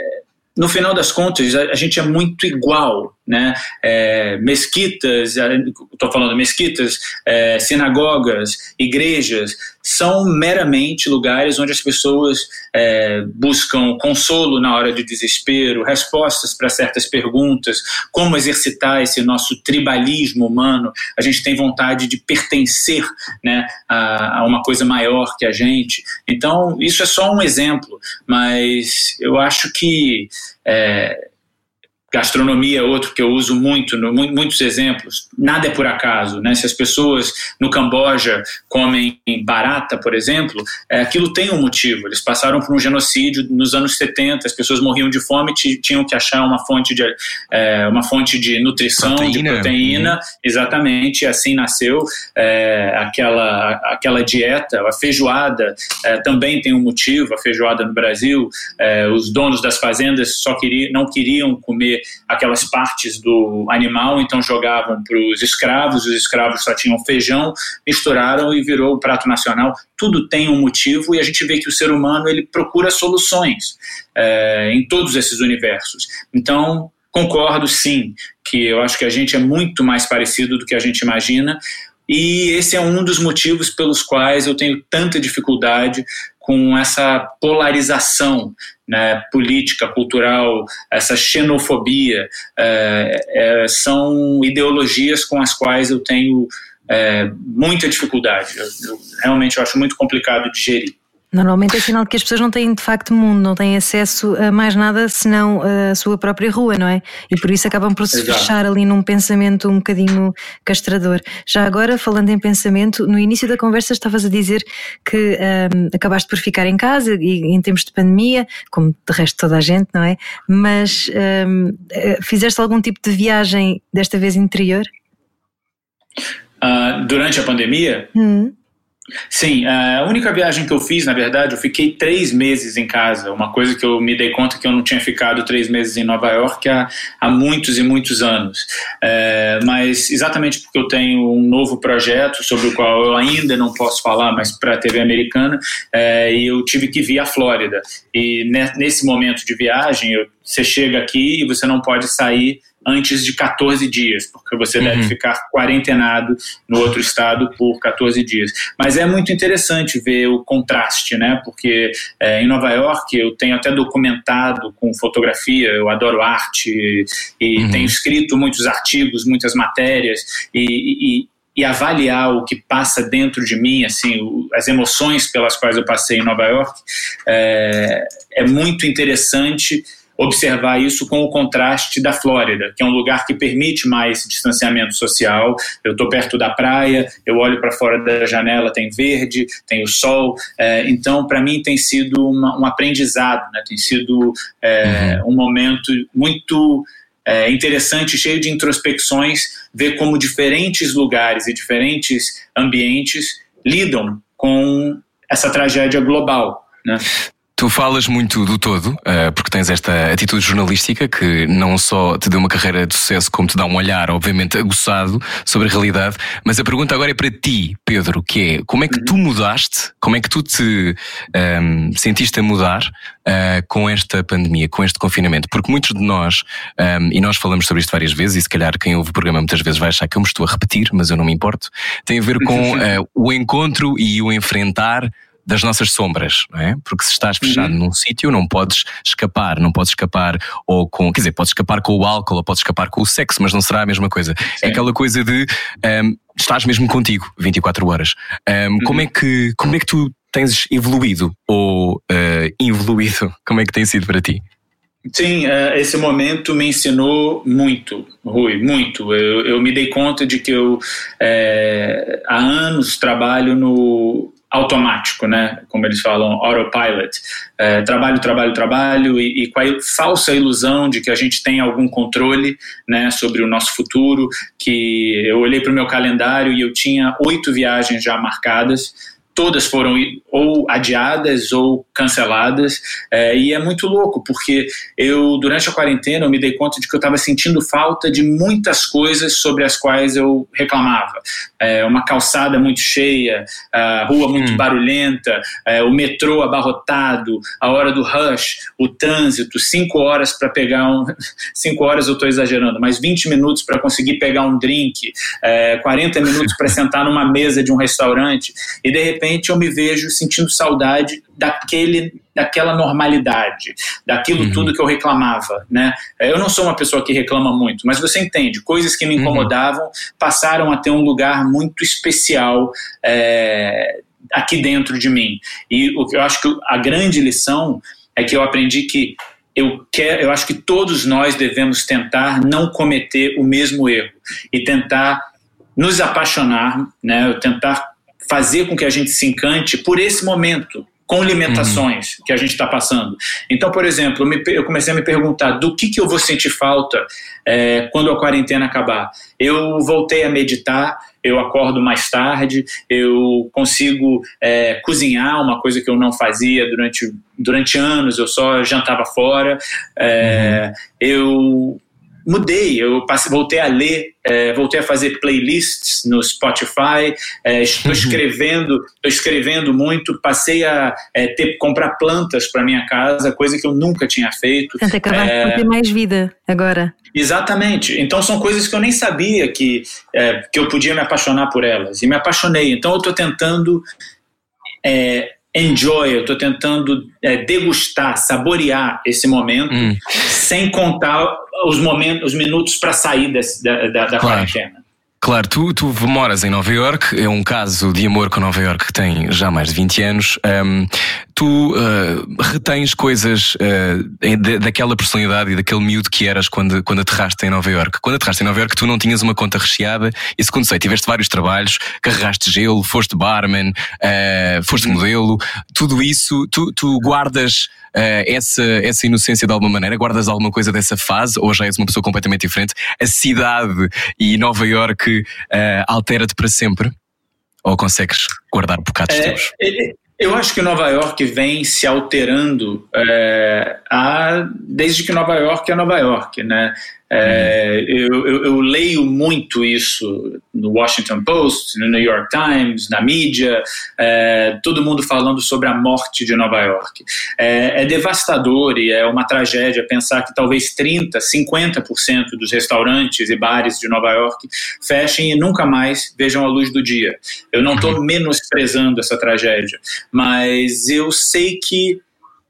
no final das contas, a, a, gente é muito igual, né? É, mesquitas, estou falando mesquitas, é, sinagogas, igrejas, são meramente lugares onde as pessoas é, buscam consolo na hora de desespero, respostas para certas perguntas, como exercitar esse nosso tribalismo humano. A gente tem vontade de pertencer né, a, a uma coisa maior que a gente. Então, isso é só um exemplo, mas eu acho que é, Gastronomia é outro que eu uso muito, no, muitos exemplos. Nada é por acaso, né? Se as pessoas no Camboja comem barata, por exemplo, é, aquilo tem um motivo. Eles passaram por um genocídio nos anos 70, as pessoas morriam de fome e tinham que achar uma fonte de, é, uma fonte de nutrição, proteína. de proteína. Uhum. Exatamente, assim nasceu é, aquela, aquela dieta. A feijoada é, também tem um motivo, a feijoada no Brasil. É, os donos das fazendas só queriam, não queriam comer aquelas partes do animal, então jogavam para os escravos, os escravos só tinham feijão, misturaram e virou o prato nacional. Tudo tem um motivo e a gente vê que o ser humano ele procura soluções é, em todos esses universos. Então, concordo sim, que eu acho que a gente é muito mais parecido do que a gente imagina. E esse é um dos motivos pelos quais eu tenho tanta dificuldade com essa polarização né, política, cultural, essa xenofobia, é, é, são ideologias com as quais eu tenho é, muita dificuldade. Eu, eu, realmente eu acho muito complicado de gerir. Normalmente é sinal de que as pessoas não têm de facto mundo, não têm acesso a mais nada senão a sua própria rua, não é? E por isso acabam por se Exato. fechar ali num pensamento um bocadinho castrador. Já agora, falando em pensamento, no início da conversa estavas a dizer que um, acabaste por ficar em casa e em tempos de pandemia, como de resto toda a gente, não é? Mas um, eh, fizeste algum tipo de viagem, desta vez interior? Uh, durante a pandemia? Hum. Sim, a única viagem que eu fiz, na verdade, eu fiquei três meses em casa. Uma coisa que eu me dei conta que eu não tinha ficado três meses em Nova York há, há muitos e muitos anos. É, mas exatamente porque eu tenho um novo projeto sobre o qual eu ainda não posso falar, mas para a TV americana, é, eu tive que vir à Flórida. E nesse momento de viagem, você chega aqui e você não pode sair antes de 14 dias, porque você uhum. deve ficar quarentenado no outro estado por 14 dias. Mas é muito interessante ver o contraste, né? Porque é, em Nova York eu tenho até documentado com fotografia, eu adoro arte e uhum. tenho escrito muitos artigos, muitas matérias e, e e avaliar o que passa dentro de mim, assim, as emoções pelas quais eu passei em Nova York, é, é muito interessante observar isso com o contraste da Flórida, que é um lugar que permite mais distanciamento social. Eu estou perto da praia, eu olho para fora da janela, tem verde, tem o sol. É, então, para mim, tem sido uma, um aprendizado, né? tem sido é, uhum. um momento muito. É, interessante, cheio de introspecções, ver como diferentes lugares e diferentes ambientes lidam com essa tragédia global. Né? Tu falas muito do todo, uh, porque tens esta atitude jornalística que não só te deu uma carreira de sucesso, como te dá um olhar, obviamente, aguçado sobre a realidade. Mas a pergunta agora é para ti, Pedro, que é como é que tu mudaste, como é que tu te um, ehm, sentiste a mudar uh, com esta pandemia, com este confinamento? Porque muitos de nós, um, ehm, e nós falamos sobre isto várias vezes, e se calhar quem ouve o programa muitas vezes vai achar que eu me estou a repetir, mas eu não me importo, tem a ver com uh, o encontro e o enfrentar das nossas sombras, não é? Porque se estás fechado uhum. num sítio, não podes escapar, não podes escapar ou com, quer dizer, podes escapar com o álcool ou podes escapar com o sexo, mas não será a mesma coisa. É Sim. É aquela coisa de um, estás mesmo contigo 24 horas. Um, uhum. Como é que como é que tu tens evoluído ou uh, evoluído? Como é que tem sido para ti? Sim, uh, esse momento me ensinou muito, Rui, muito. Eu, eu me dei conta de que eu é, há anos trabalho no automático, né? Como eles falam, autopilot. É, trabalho, trabalho, trabalho e, e, com a falsa ilusão de que a gente tem algum controle, né, sobre o nosso futuro. Que eu olhei para o meu calendário e eu tinha oito viagens já marcadas todas foram ou adiadas ou canceladas é, e é muito louco porque eu durante a quarentena eu me dei conta de que eu estava sentindo falta de muitas coisas sobre as quais eu reclamava é, uma calçada muito cheia a rua muito hum. barulhenta é, o metrô abarrotado a hora do rush o trânsito cinco horas para pegar um cinco horas eu estou exagerando mas 20 minutos para conseguir pegar um drink 40 é, minutos para sentar numa mesa de um restaurante e de repente eu me vejo sentindo saudade daquele, daquela normalidade, daquilo uhum. tudo que eu reclamava, né? Eu não sou uma pessoa que reclama muito, mas você entende, coisas que me uhum. incomodavam passaram a ter um lugar muito especial é, aqui dentro de mim. E o que eu acho que a grande lição é que eu aprendi que eu quero, eu acho que todos nós devemos tentar não cometer o mesmo erro e tentar nos apaixonar, né? Tentar fazer com que a gente se encante por esse momento, com limitações uhum. que a gente está passando. Então, por exemplo, eu, me, eu, comecei a me perguntar do que, que eu vou sentir falta é, quando a quarentena acabar. Eu voltei a meditar, eu acordo mais tarde, eu consigo é, cozinhar, uma coisa que eu não fazia durante, durante anos, eu só jantava fora. É, uhum. Eu mudei, eu passei, voltei a ler, é, voltei a fazer playlists no Spotify, é, estou uhum. escrevendo, estou escrevendo muito, passei a é, ter comprar plantas para minha casa, coisa que eu nunca tinha feito. Tenta acabar é, ter mais vida agora. Exatamente. Então são coisas que eu nem sabia que é, que eu podia me apaixonar por elas e me apaixonei. Então eu estou tentando é, enjoy, eu estou tentando é, degustar, saborear esse momento, hum. sem contar os momentos, os minutos para sair desse, da, da, da claro. quarentena. Claro, tu, tu moras em Nova York, é um caso de amor com Nova York que tem já mais de 20 anos. Um, tu uh, retens coisas uh, daquela personalidade e daquele miúdo que eras quando, quando aterraste em Nova York. Quando aterraste em Nova York, tu não tinhas uma conta recheada, isso sei, tiveste vários trabalhos, carregaste gelo, foste barman, uh, foste modelo, tudo isso, tu, tu guardas essa, essa inocência de alguma maneira, guardas alguma coisa dessa fase ou já és uma pessoa completamente diferente? A cidade e Nova York altera-te para sempre? Ou consegues guardar bocados é, teus? Eu acho que Nova York vem se alterando é, a, desde que Nova York é Nova York, né? É, eu, eu, eu, leio muito isso no Washington Post, no New York Times, na mídia, é, todo mundo falando sobre a morte de Nova York. É, é, devastador e é uma tragédia pensar que talvez 30%, 50% dos restaurantes e bares de Nova York fechem e nunca mais vejam a luz do dia. Eu não estou menosprezando essa tragédia, mas eu sei que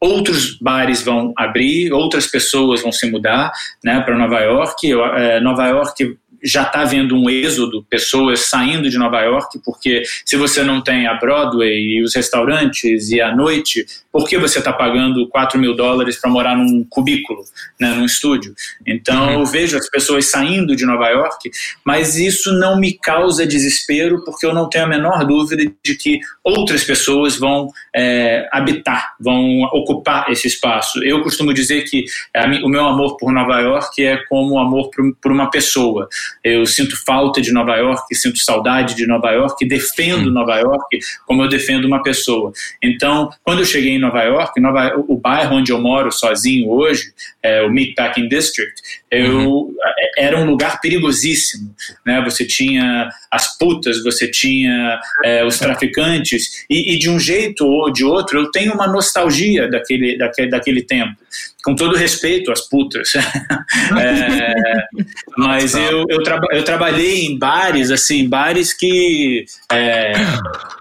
outros bares vão abrir, outras pessoas vão se mudar né, para Nova York. É, Nova York já está havendo um êxodo, pessoas saindo de Nova York, porque se você não tem a Broadway e os restaurantes e a noite, por que você está pagando 4 mil dólares para morar num cubículo, né, num estúdio? Então uhum. eu vejo as pessoas saindo de Nova York, mas isso não me causa desespero, porque eu não tenho a menor dúvida de que outras pessoas vão é, habitar, vão ocupar esse espaço. Eu costumo dizer que a, o meu amor por Nova York é como o amor por, por uma pessoa. Eu sinto falta de Nova York, sinto saudade de Nova York, defendo hum. Nova York como eu defendo uma pessoa. Então, quando eu cheguei em Nova York, Nova, o bairro onde eu moro sozinho hoje, é, o Meatpacking District, eu, uhum. É, era um lugar perigosíssimo. Né? Você tinha as putas, você tinha é, os traficantes, e, e, de um jeito ou de outro, eu tenho uma nostalgia daquele, daquele, daquele tempo com todo respeito às putas, é, mas eu, eu, traba, eu, trabalhei em bares, assim, bares que, é,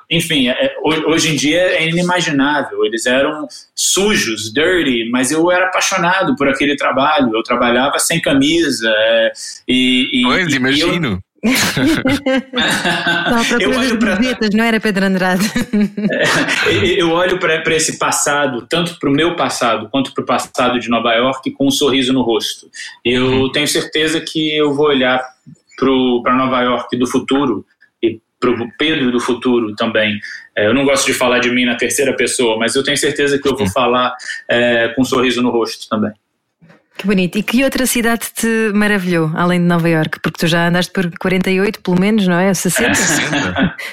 enfim, é, hoje em dia é inimaginável. Eles eram sujos, dirty, mas eu era apaixonado por aquele trabalho. Eu trabalhava sem camisa é, e, e, pois, imagino. Eu, eu olho pra... não era Pedro Andrade. É, eu olho para esse passado, tanto para o meu passado quanto para o passado de Nova York, com um sorriso no rosto. Eu uhum. tenho certeza que eu vou olhar para Nova York do futuro e para o Pedro do futuro também. É, eu não gosto de falar de mim na terceira pessoa, mas eu tenho certeza que eu vou falar é, com um sorriso no rosto também. Que bonito. E que outra cidade te maravilhou, além de Nova York? Porque tu já andaste por 48, pelo menos, não é? 60?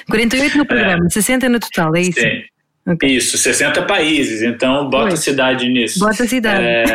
48 no programa, é. 60 no total, é isso? Sim. Okay. Isso, 60 países, então bota Oi. cidade nisso. Bota cidade. É...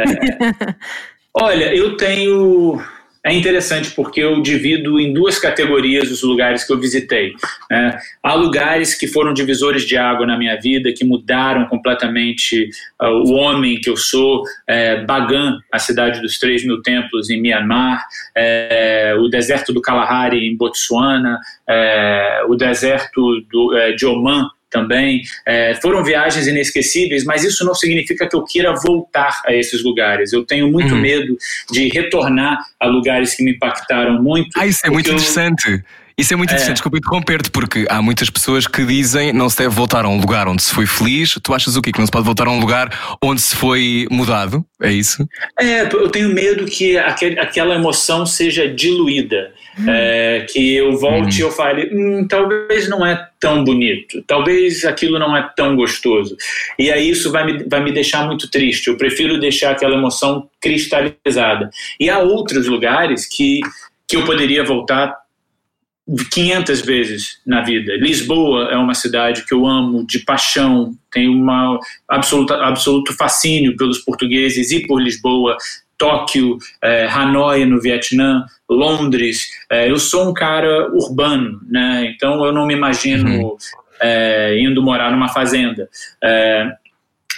Olha, eu tenho é interessante porque eu divido em duas categorias os lugares que eu visitei. Né? Há lugares que foram divisores de água na minha vida, que mudaram completamente uh, o homem que eu sou. É, Bagan, a cidade dos três mil templos em Myanmar, é, o deserto do Kalahari em Botsuana, é, o deserto do, é, de Oman também. É, foram viagens inesquecíveis, mas isso não significa que eu queira voltar a esses lugares. Eu tenho muito uhum. medo de retornar a lugares que me impactaram muito. Ah, isso é muito eu... interessante. Isso é muito É. interessante, desculpa interromper-te, porque há muitas pessoas que dizem não se deve voltar a um lugar onde se foi feliz. Tu achas o quê? Que não se pode voltar a um lugar onde se foi mudado? É isso? É, eu tenho medo que aquele, aquela emoção seja diluída. É, que eu volte e eu fale, hum, talvez não é tão bonito, talvez aquilo não é tão gostoso. E aí isso vai me, vai me deixar muito triste. Eu prefiro deixar aquela emoção cristalizada. E há outros lugares que, que eu poderia voltar 500 vezes na vida. Lisboa é uma cidade que eu amo de paixão, tenho absoluta, absoluto fascínio pelos portugueses e por Lisboa. Tóquio, eh, Hanoi no Vietnã, Londres. Eh, eu sou um cara urbano, né? Então eu não me imagino eh, indo morar numa fazenda.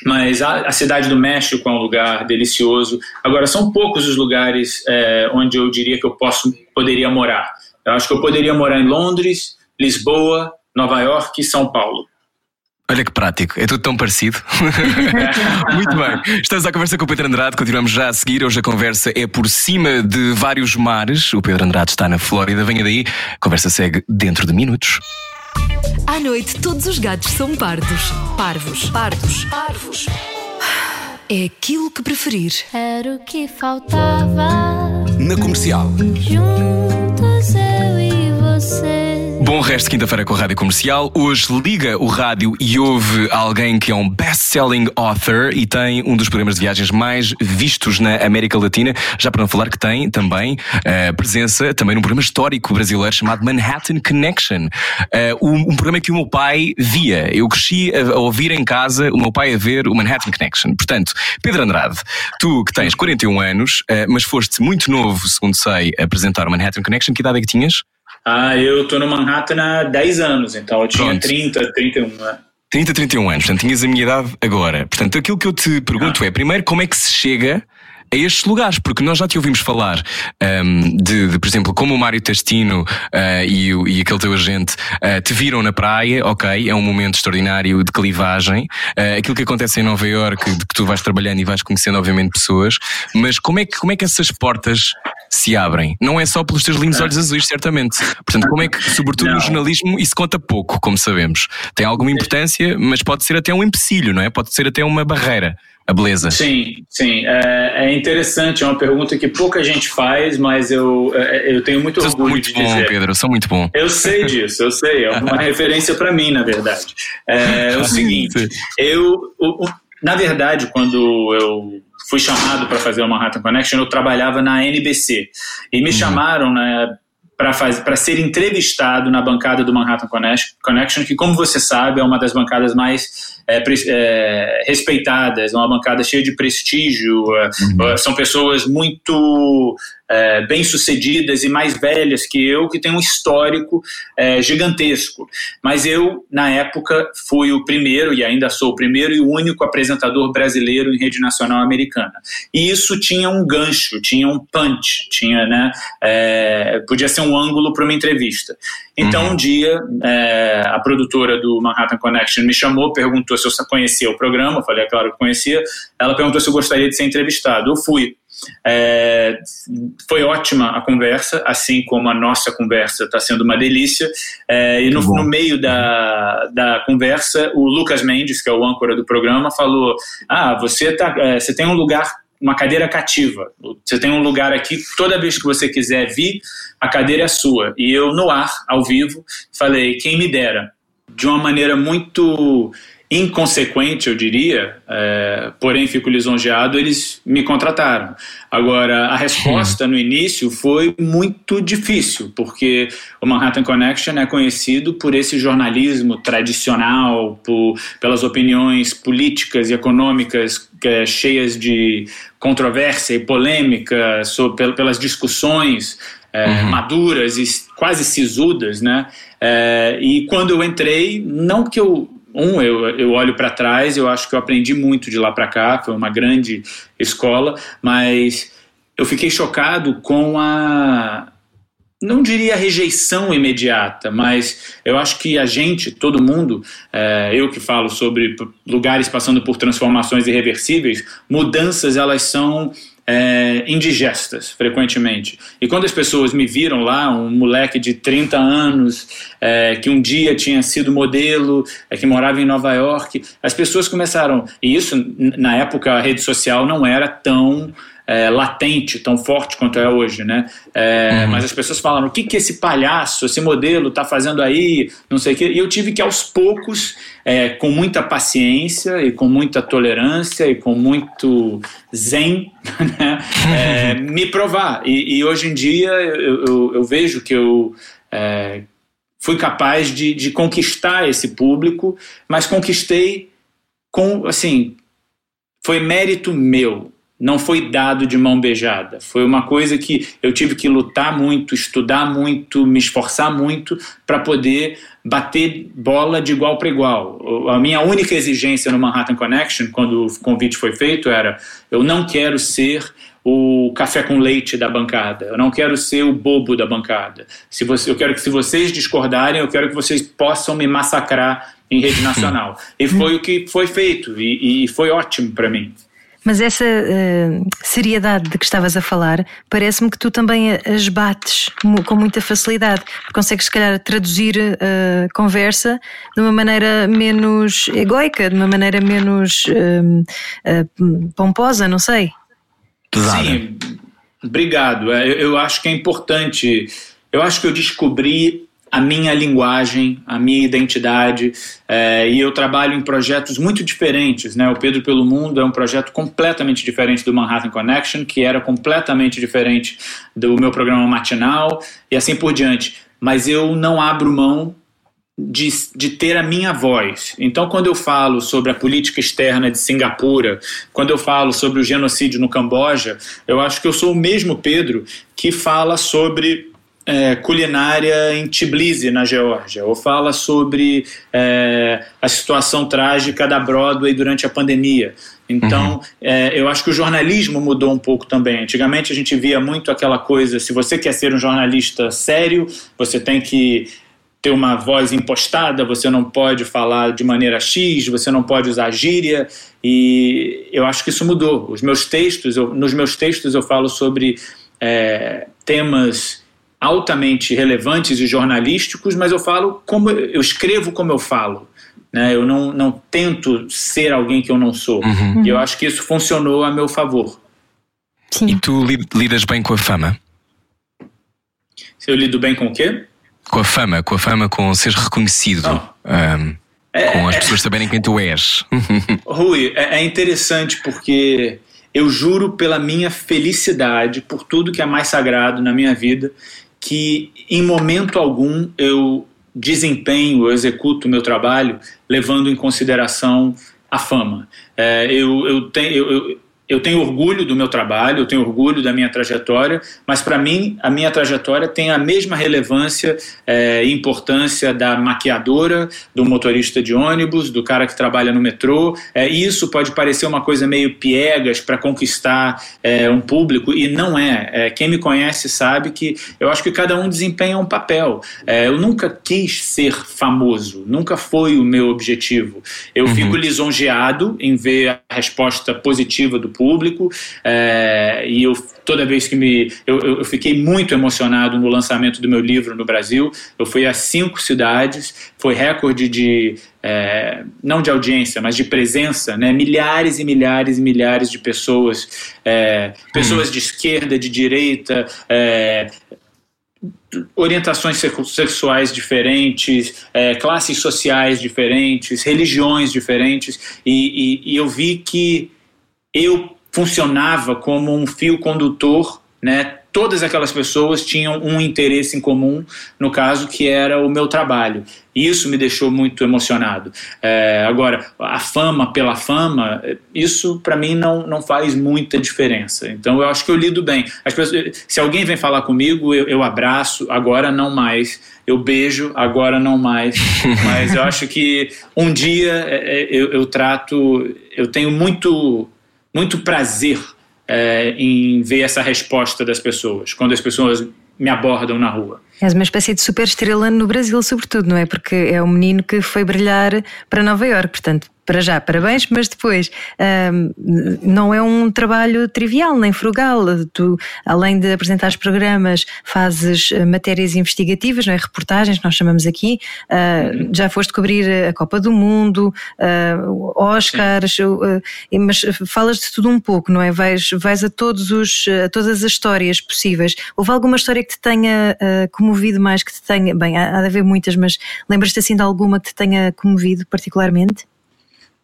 Mas a, a cidade do México é um lugar delicioso. Agora são poucos os lugares onde eu diria que eu posso poderia morar. Eu acho que eu poderia morar em Londres, Lisboa, Nova York e São Paulo. Olha que prático, é tudo tão parecido. Muito bem. Estamos à conversa com o Pedro Andrade, continuamos já a seguir. Hoje a conversa é por cima de vários mares. O Pedro Andrade está na Flórida, venha daí. A conversa segue dentro de minutos. À noite, todos os gatos são pardos. Parvos. Pardos. Parvos. É aquilo que preferir. Era o que faltava. Na comercial. Juntos eu e você. Bom resto de quinta-feira com a Rádio Comercial. Hoje liga o rádio e ouve alguém que é um best-selling author e tem um dos programas de viagens mais vistos na América Latina. Já para não falar que tem também eh, presença também num programa histórico brasileiro chamado Manhattan Connection. Eh, um, um programa que o meu pai via. Eu cresci a, a ouvir em casa o meu pai a ver o Manhattan Connection. Portanto, Pedro Andrade, tu que tens 41 anos, eh, mas foste muito novo, segundo sei, a apresentar o Manhattan Connection, que idade é que tinhas? Ah, eu tô no Manhattan há 10 anos, então eu tinha Pronto. 30, 31. né? 30, 31 anos, portanto tinhas a minha idade agora. Portanto, aquilo que eu te pergunto é, primeiro, como é que se chega a estes lugares? Porque nós já te ouvimos falar ahm, de, de, por exemplo, como o Mário Testino ah, e, e aquele teu agente ah, te viram na praia, ok, é um momento extraordinário de clivagem. Ah, aquilo que acontece em Nova Iorque, de que tu vais trabalhando e vais conhecendo, obviamente, pessoas, mas como é que, como é que essas portas se abrem? Não é só pelos teus lindos olhos azuis, certamente. Portanto, como é que, sobretudo no jornalismo, isso conta pouco, como sabemos. Tem alguma importância, mas pode ser até um empecilho, não é? Pode ser até uma barreira. A beleza. Sim, sim. É, é interessante, é uma pergunta que pouca gente faz, mas eu, é, eu tenho muito Eu sou orgulho muito de bom, dizer. Pedro, sou muito bom. Eu sei disso, eu sei. É uma referência para mim, na verdade. É, o seguinte, eu, na verdade, quando eu fui chamado para fazer o Manhattan Connection, eu trabalhava na NBC e me chamaram né, para ser entrevistado na bancada do Manhattan Connection- que, como você sabe, é uma das bancadas mais é, é, respeitadas, é uma bancada cheia de prestígio. é, é, São pessoas muito é, bem-sucedidas e mais velhas que eu, que têm um histórico é, gigantesco. Mas eu, na época, fui o primeiro, e ainda sou o primeiro e o único apresentador brasileiro em rede nacional americana. E isso tinha um gancho, tinha um punch, tinha, né, é, podia ser um ângulo para uma entrevista. Então, um dia, é, a produtora do Manhattan Connection me chamou, perguntou se eu conhecia o programa, eu falei, é claro que conhecia. Ela perguntou se eu gostaria de ser entrevistado. Eu fui. É, foi ótima a conversa, assim como a nossa conversa está sendo uma delícia. É, e no, no meio da, da conversa, o Lucas Mendes, que é o âncora do programa, falou: Ah, você, tá, é, você tem um lugar, uma cadeira cativa. Você tem um lugar aqui, toda vez que você quiser vir, a cadeira é sua. E eu, no ar, ao vivo, falei: Quem me dera. De uma maneira muito inconsequente, eu diria, é, porém fico lisonjeado, eles me contrataram. Agora, a resposta no início foi muito difícil, porque o Manhattan Connection é conhecido por esse jornalismo tradicional, por, pelas opiniões políticas e econômicas é, cheias de controvérsia e polêmica, so, pelas discussões é, uhum. maduras e quase sisudas, né? É, e quando eu entrei, não que eu um, eu, eu olho para trás, eu acho que eu aprendi muito de lá para cá, foi uma grande escola, mas eu fiquei chocado com a. Não diria rejeição imediata, mas eu acho que a gente, todo mundo, é, eu que falo sobre lugares passando por transformações irreversíveis, mudanças elas são é, indigestas, frequentemente. E quando as pessoas me viram lá, um moleque de 30 anos, é, que um dia tinha sido modelo, é, que morava em Nova York, as pessoas começaram. E isso, na época, a rede social não era tão é, latente, tão forte quanto é hoje, né? É, uhum. Mas as pessoas falaram, o que, que esse palhaço, esse modelo está fazendo aí, não sei o quê. E eu tive que, aos poucos, é, com muita paciência e com muita tolerância e com muito zen, né? É, me provar. E, e, hoje em dia eu, eu, eu vejo que eu é, fui capaz de, de conquistar esse público, mas conquistei com, assim, foi mérito meu não foi dado de mão beijada. Foi uma coisa que eu tive que lutar muito, estudar muito, me esforçar muito para poder bater bola de igual para igual. A minha única exigência no Manhattan Connection, quando o convite foi feito, era: eu não quero ser o café com leite da bancada. Eu não quero ser o bobo da bancada. Se você, eu quero que se vocês discordarem, eu quero que vocês possam me massacrar em rede nacional. e foi o que foi feito e, e foi ótimo para mim. Mas essa uh, seriedade de que estavas a falar, parece-me que tu também as bates com muita facilidade. Consegues, se calhar, traduzir a uh, conversa de uma maneira menos egoica, de uma maneira menos uh, pomposa, não sei. Pesada. Sim, obrigado. É, eu, eu acho que é importante. Eu acho que eu descobri a minha linguagem, a minha identidade, é, e eu trabalho em projetos muito diferentes. Né? O Pedro pelo Mundo é um projeto completamente diferente do Manhattan Connection, que era completamente diferente do meu programa matinal, e assim por diante. Mas eu não abro mão de, de ter a minha voz. Então, quando eu falo sobre a política externa de Singapura, quando eu falo sobre o genocídio no Camboja, eu acho que eu sou o mesmo Pedro que fala sobre é, culinária em Tbilisi, na Geórgia, ou fala sobre é, a situação trágica da Broadway durante a pandemia. Então, uhum. é, eu acho que o jornalismo mudou um pouco também. Antigamente a gente via muito aquela coisa: se você quer ser um jornalista sério, você tem que ter uma voz impostada, você não pode falar de maneira X, você não pode usar gíria, e eu acho que isso mudou. Os meus textos, eu, nos meus textos eu falo sobre é, temas altamente relevantes e jornalísticos, mas eu falo como eu escrevo como eu falo. Né? Eu não, não tento ser alguém que eu não sou. Uhum. E eu acho que isso funcionou a meu favor. Sim. E tu lidas bem com a fama? Se eu lido bem com o quê? Com a fama, com a fama, com seres reconhecido. Um, é, com as pessoas saberem quem tu és. Rui, é, é interessante porque eu juro pela minha felicidade, por tudo que é mais sagrado na minha vida, que em momento algum eu desempenho, eu executo o meu trabalho levando em consideração a fama. É, eu, eu, tenho, eu, tenho orgulho do meu trabalho, eu tenho orgulho da minha trajetória, mas para mim a minha trajetória tem a mesma relevância é, e importância da maquiadora, do motorista de ônibus, do cara que trabalha no metrô. É, isso pode parecer uma coisa meio piegas para conquistar é, um público e não é. é. Quem me conhece sabe que eu acho que cada um desempenha um papel. É, eu nunca quis ser famoso, nunca foi o meu objetivo. Eu uhum. fico lisonjeado em ver a resposta positiva do público é, e eu toda vez que me eu, eu, fiquei muito emocionado no lançamento do meu livro no Brasil. Eu fui a cinco cidades foi recorde de é, não de audiência mas de presença né? Milhares e milhares e milhares de pessoas é, pessoas de esquerda de direita orientações sexuais diferentes, é, classes sociais diferentes, religiões diferentes, e, e, e eu vi que eu funcionava como um fio condutor, né? Todas aquelas pessoas tinham um interesse em comum, no caso que era o meu trabalho. E isso me deixou muito emocionado. É, agora, a fama pela fama, isso para mim não, não faz muita diferença. Então eu acho que eu lido bem. Pessoas, se alguém vem falar comigo, eu, eu abraço, agora não mais. Eu beijo, agora não mais. Mas eu acho que um dia é, é, eu, eu trato, eu tenho muito muito prazer é, em ver essa resposta das pessoas, quando as pessoas me abordam na rua. És uma espécie de super estrela no Brasil, sobretudo, não é? Porque é um menino que foi brilhar para Nova Iorque, portanto, para já, parabéns, mas depois um, não é um trabalho trivial nem frugal. Tu, além de apresentar os programas, fazes eh, matérias investigativas, não é? reportagens, nós chamamos aqui. Uh, já foste cobrir a Copa do Mundo, uh, Oscars, uh, mas falas de tudo um pouco, não é? Vais, vais a, todos os, a todas as histórias possíveis. Houve alguma história que te tenha comovido mais, que te tenha. Bem, há, há de haver muitas, mas lembras-te assim de alguma que te tenha comovido particularmente?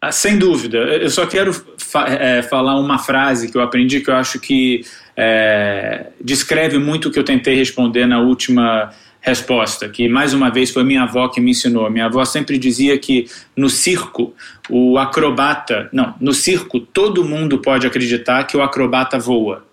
Ah, sem dúvida. Eu só quero fa é, falar uma frase que eu aprendi que eu acho que é, descreve muito o que eu tentei responder na última resposta, que mais uma vez foi minha avó que me ensinou. Minha avó sempre dizia que no circo, o acrobata. Não, no circo todo mundo pode acreditar que o acrobata voa.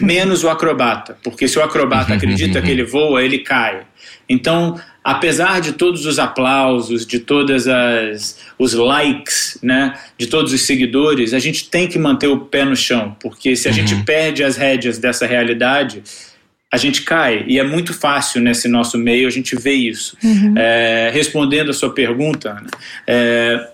Menos o acrobata, porque se o acrobata acredita que ele voa, ele cai. Então, apesar de todos os aplausos, de todas as os likes, né, de todos os seguidores, a gente tem que manter o pé no chão, porque se a uhum. gente perde as rédeas dessa realidade, a gente cai e é muito fácil nesse nosso meio a gente ver isso. Uhum. É, respondendo a sua pergunta, Ana, é,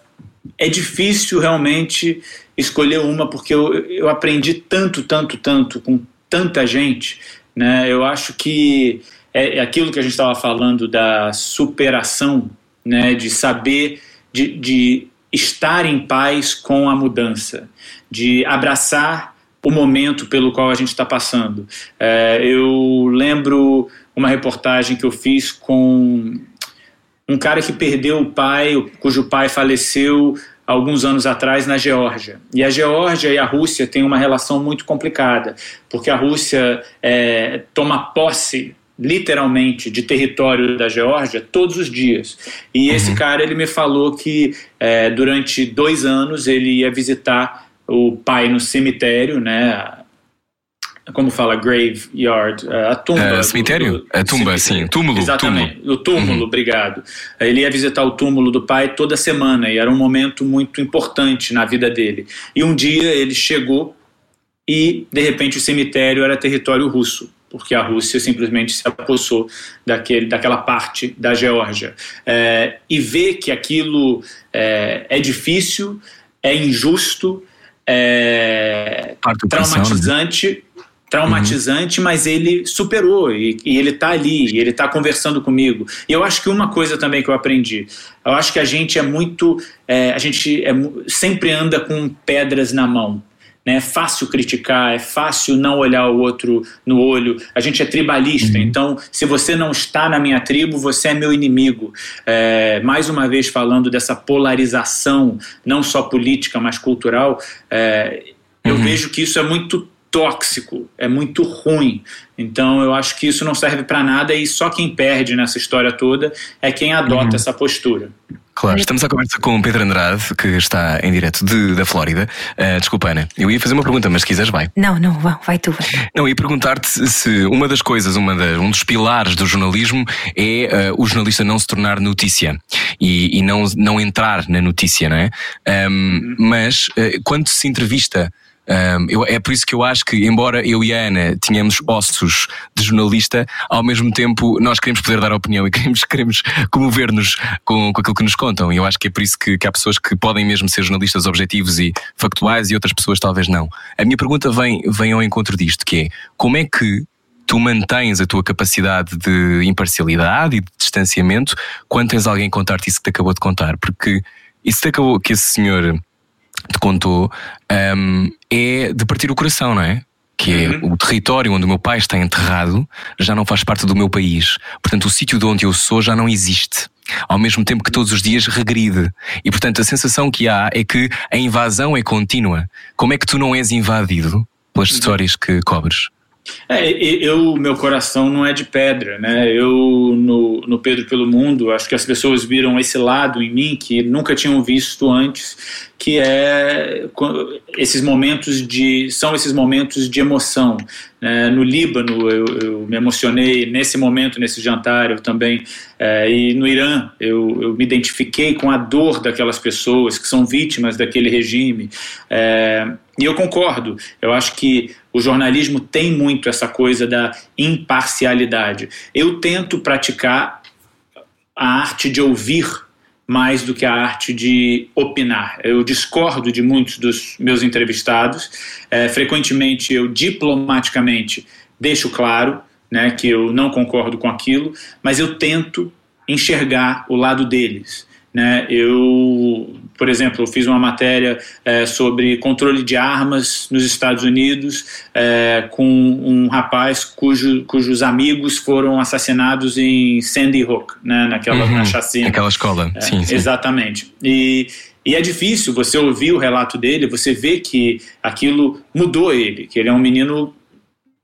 é difícil realmente escolher uma porque eu, eu aprendi tanto, tanto, tanto com tanta gente, né? Eu acho que é, é aquilo que a gente estava falando da superação, né, de saber, de, de estar em paz com a mudança, de abraçar o momento pelo qual a gente está passando. É, eu lembro uma reportagem que eu fiz com um cara que perdeu o pai, cujo pai faleceu alguns anos atrás na Geórgia. E a Geórgia e a Rússia têm uma relação muito complicada, porque a Rússia é, toma posse literalmente de território da Geórgia todos os dias. E uhum. esse cara ele me falou que é, durante dois anos ele ia visitar o pai no cemitério, né? Como fala graveyard, é, a tumba. É, cemitério? Do, a tumba, sim. Túmulo. Exatamente. Túmulo. O túmulo, uhum. obrigado. Ele ia visitar o túmulo do pai toda semana e era um momento muito importante na vida dele. E um dia ele chegou e de repente o cemitério era território russo porque a Rússia simplesmente se apossou daquele, daquela parte da Geórgia. É, e ver que aquilo é, é difícil, é injusto, é traumatizante. Né? traumatizante, uhum. mas ele superou e, e ele está ali, e ele está conversando comigo. E eu acho que uma coisa também que eu aprendi, eu acho que a gente é muito, é, a gente é, sempre anda com pedras na mão. Né? É fácil criticar, é fácil não olhar o outro no olho. A gente é tribalista, uhum. então se você não está na minha tribo, você é meu inimigo. É, mais uma vez falando dessa polarização, não só política, mas cultural, é, uhum. eu vejo que isso é muito tóxico, é muito ruim. Então eu acho que isso não serve para nada e só quem perde nessa história toda é quem adota uhum. essa postura. Claro, estamos à conversa com o Pedro Andrade, que está em direto de, da Flórida. Uh, desculpa, Ana, eu ia fazer uma pergunta, mas se quiseres, vai. Não, não, vai, vai tu. Vai. Não, ia perguntar-te se uma das coisas, uma da, um dos pilares do jornalismo é uh, o jornalista não se tornar notícia e, e, não, não entrar na notícia, não é? Um, mas uh, quando se entrevista um, eu, é por isso que eu acho que, embora eu e a Ana tenhamos ossos de jornalista, ao mesmo tempo nós queremos poder dar opinião e queremos, queremos comover-nos com, com aquilo que nos contam. E eu acho que é por isso que, que há pessoas que podem mesmo ser jornalistas objetivos e factuais e outras pessoas talvez não. A minha pergunta vem, vem ao encontro disto, que é como é que tu mantens a tua capacidade de imparcialidade e de distanciamento quando tens alguém contar-te isso que te acabou de contar? Porque isso que, acabou, que esse senhor te contou um, é de partir o coração, não é? Que é uhum. o território onde o meu pai está enterrado já não faz parte do meu país. Portanto, o sítio de onde eu sou já não existe. Ao mesmo tempo que todos os dias regride. E portanto, a sensação que há é que a invasão é contínua. Como é que tu não és invadido pelas uhum. histórias que cobres? É, eu, meu coração não é de pedra, né? Eu, no, no Pedro pelo Mundo, acho que as pessoas viram esse lado em mim que nunca tinham visto antes, que é esses momentos de, são esses momentos de emoção, né? no Líbano eu, eu, me emocionei nesse momento, nesse jantar, eu também, é, e no Irã eu, eu, me identifiquei com a dor daquelas pessoas que são vítimas daquele regime. É, e eu concordo, eu acho que o jornalismo tem muito essa coisa da imparcialidade. Eu tento praticar a arte de ouvir mais do que a arte de opinar. Eu discordo de muitos dos meus entrevistados. É, frequentemente eu diplomaticamente deixo claro né, que eu não concordo com aquilo, mas eu tento enxergar o lado deles. Né? Eu, por exemplo, eu fiz uma matéria é, sobre controle de armas nos Estados Unidos é, com um rapaz cujo, cujos amigos foram assassinados em Sandy Hook, né? naquela uhum, na chacina. Naquela escola, é, sim, sim. Exatamente. E, e é difícil você ouvir o relato dele, você vê que aquilo mudou ele, que ele é um menino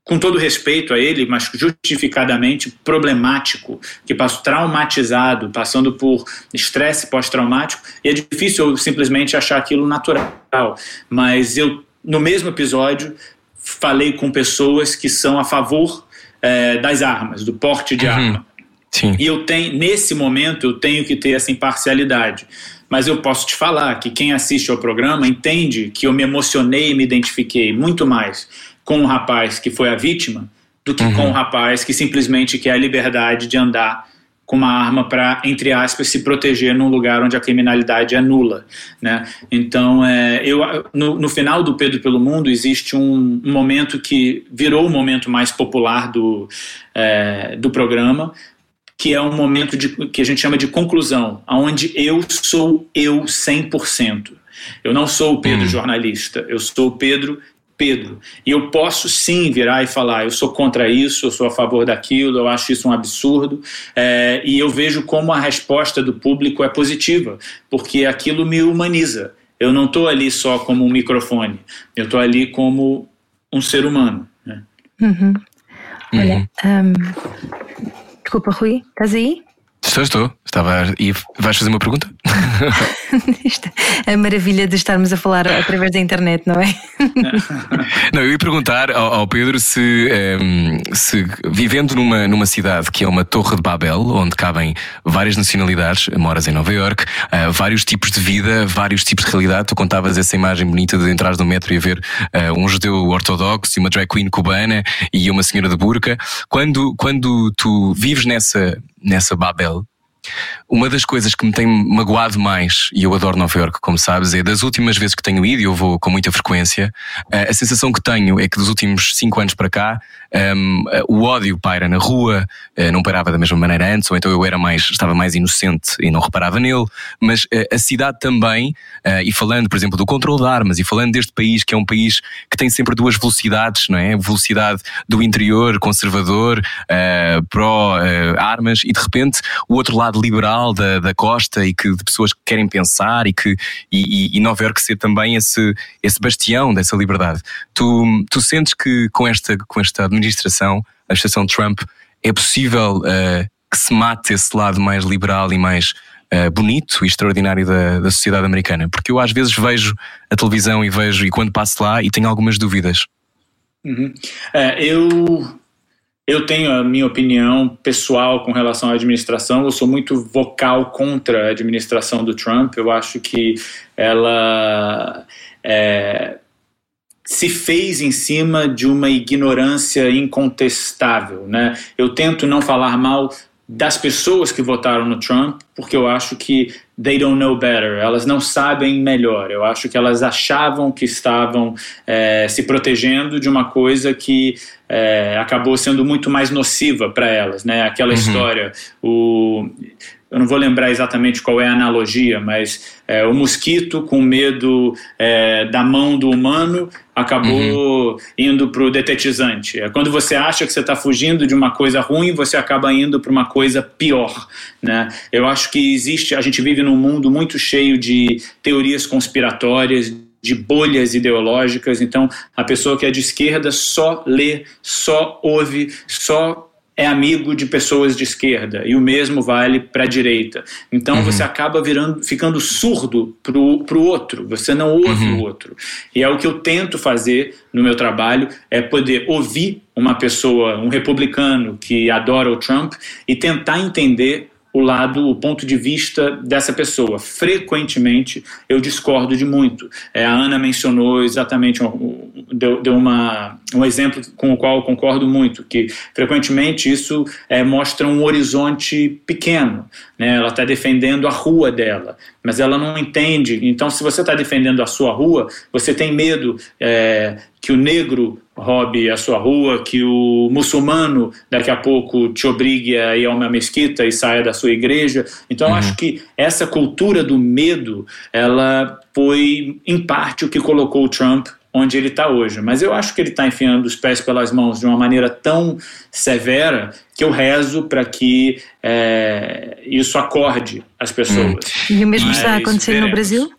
com todo respeito a ele, mas justificadamente problemático, que passou traumatizado, passando por estresse pós-traumático, e é difícil eu simplesmente achar aquilo natural. Mas eu, no mesmo episódio, falei com pessoas que são a favor é, das armas, do porte de uhum. arma. Sim. E eu tenho, nesse momento, eu tenho que ter essa imparcialidade. Mas eu posso te falar que quem assiste ao programa entende que eu me emocionei e me identifiquei muito mais com o rapaz que foi a vítima do que uhum. com o rapaz que simplesmente quer a liberdade de andar com uma arma para, entre aspas, se proteger num lugar onde a criminalidade é nula. Né? Então, é, eu, no, no, final do Pedro pelo Mundo, existe um, um, momento que virou o momento mais popular do, é, do programa, que é um momento de, que a gente chama de conclusão, onde eu sou eu 100%. Eu não sou o Pedro hum. jornalista, eu sou o Pedro Pedro. E eu posso sim virar e falar: eu sou contra isso, eu sou a favor daquilo, eu acho isso um absurdo. É, e eu vejo como a resposta do público é positiva, porque aquilo me humaniza. Eu não estou ali só como um microfone, eu estou ali como um ser humano. Né? Uhum. Olha, um, desculpa, Rui, estás aí? Estou, estou. Estava. E vais fazer uma pergunta? a maravilha de estarmos a falar através da internet, não é? não, eu ia perguntar ao, ao Pedro se, um, ehm, se, vivendo numa, numa cidade que é uma torre de Babel, onde cabem várias nacionalidades, moras em Nova York, uh, vários tipos de vida, vários tipos de realidade. Tu contavas essa imagem bonita de entrar no metro e ver uh, um judeu ortodoxo e uma drag queen cubana e uma senhora de burca. Quando, quando tu vives nessa, nessa Babel, uma das coisas que me tem magoado mais, e eu adoro Nova York, como sabes, é das últimas vezes que tenho ido, e eu vou com muita frequência, eh, a sensação que tenho é que dos últimos cinco anos para cá, um, o ódio paira na rua, eh, não parava da mesma maneira antes, ou então eu era mais, estava mais inocente e não reparava nele, mas eh, a cidade também, e falando, por exemplo, do controle de armas, e falando deste país que é um país que tem sempre duas velocidades, não é? Velocidade do interior, conservador, uh, pró-armas, e de repente o outro lado lado liberal da, da costa e que, de pessoas que querem pensar e que e, e, e Nova Iorque ser também esse, esse bastião dessa liberdade. Tu, tu sentes que com esta, com esta administração, a administração Trump, é possível uh, que se mate esse lado mais liberal e mais uh, bonito e extraordinário da, da sociedade americana? Porque eu às vezes vejo a televisão e vejo, e quando passo lá, e tenho algumas dúvidas. Uhum. É, eu eu tenho a minha opinião pessoal com relação à administração. Eu sou muito vocal contra a administração do Trump. Eu acho que ela é, se fez em cima de uma ignorância incontestável. Né? Eu tento não falar mal das pessoas que votaram no Trump, porque eu acho que they don't know better, elas não sabem melhor. Eu acho que elas achavam que estavam é, se protegendo de uma coisa que é, acabou sendo muito mais nociva para elas, né? Aquela uhum. história, o eu não vou lembrar exatamente qual é a analogia, mas é, o mosquito com medo é, da mão do humano acabou uhum. indo para o detetizante. É quando você acha que você está fugindo de uma coisa ruim, você acaba indo para uma coisa pior. Né? Eu acho que existe, a gente vive num mundo muito cheio de teorias conspiratórias, de bolhas ideológicas. Então, a pessoa que é de esquerda só lê, só ouve, só é amigo de pessoas de esquerda e o mesmo vale para a direita. Então uhum. você acaba virando, ficando surdo para o outro, você não ouve uhum. o outro. E é o que eu tento fazer no meu trabalho, é poder ouvir uma pessoa, um republicano que adora o Trump e tentar entender o lado, o ponto de vista dessa pessoa. Frequentemente eu discordo de muito. É, a Ana mencionou exatamente, deu, deu uma, um exemplo com o qual eu concordo muito, que frequentemente isso é, mostra um horizonte pequeno. Né? Ela está defendendo a rua dela, mas ela não entende. Então, se você está defendendo a sua rua, você tem medo é, que o negro roube a sua rua, que o muçulmano daqui a pouco te obrigue a ir a uma mesquita e saia da sua igreja. Então, uhum. acho que essa cultura do medo, ela foi, em parte, o que colocou o Trump onde ele está hoje. Mas eu acho que ele está enfiando os pés pelas mãos de uma maneira tão severa que eu rezo para que é, isso acorde as pessoas. Hum. E o mesmo está acontecendo no Brasil?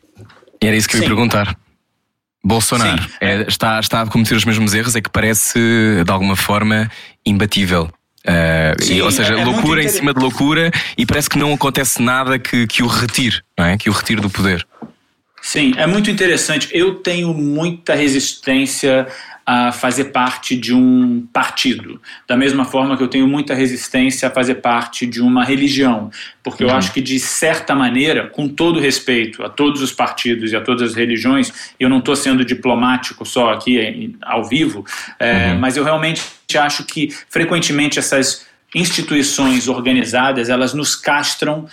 Era isso que eu ia perguntar. Bolsonaro é, está, está a cometer os mesmos erros, é que parece de alguma forma imbatível. Uh, Sim, e, ou seja, é, é loucura em cima de loucura e parece que não acontece nada que, que o retire, não é? que o retire do poder. Sim, é muito interessante. Eu tenho muita resistência a fazer parte de um partido, da mesma forma que eu tenho muita resistência a fazer parte de uma religião, porque uhum. eu acho que de certa maneira, com todo respeito a todos os partidos e a todas as religiões, eu não estou sendo diplomático só aqui ao vivo, é, uhum. mas eu realmente acho que frequentemente essas instituições organizadas elas nos castram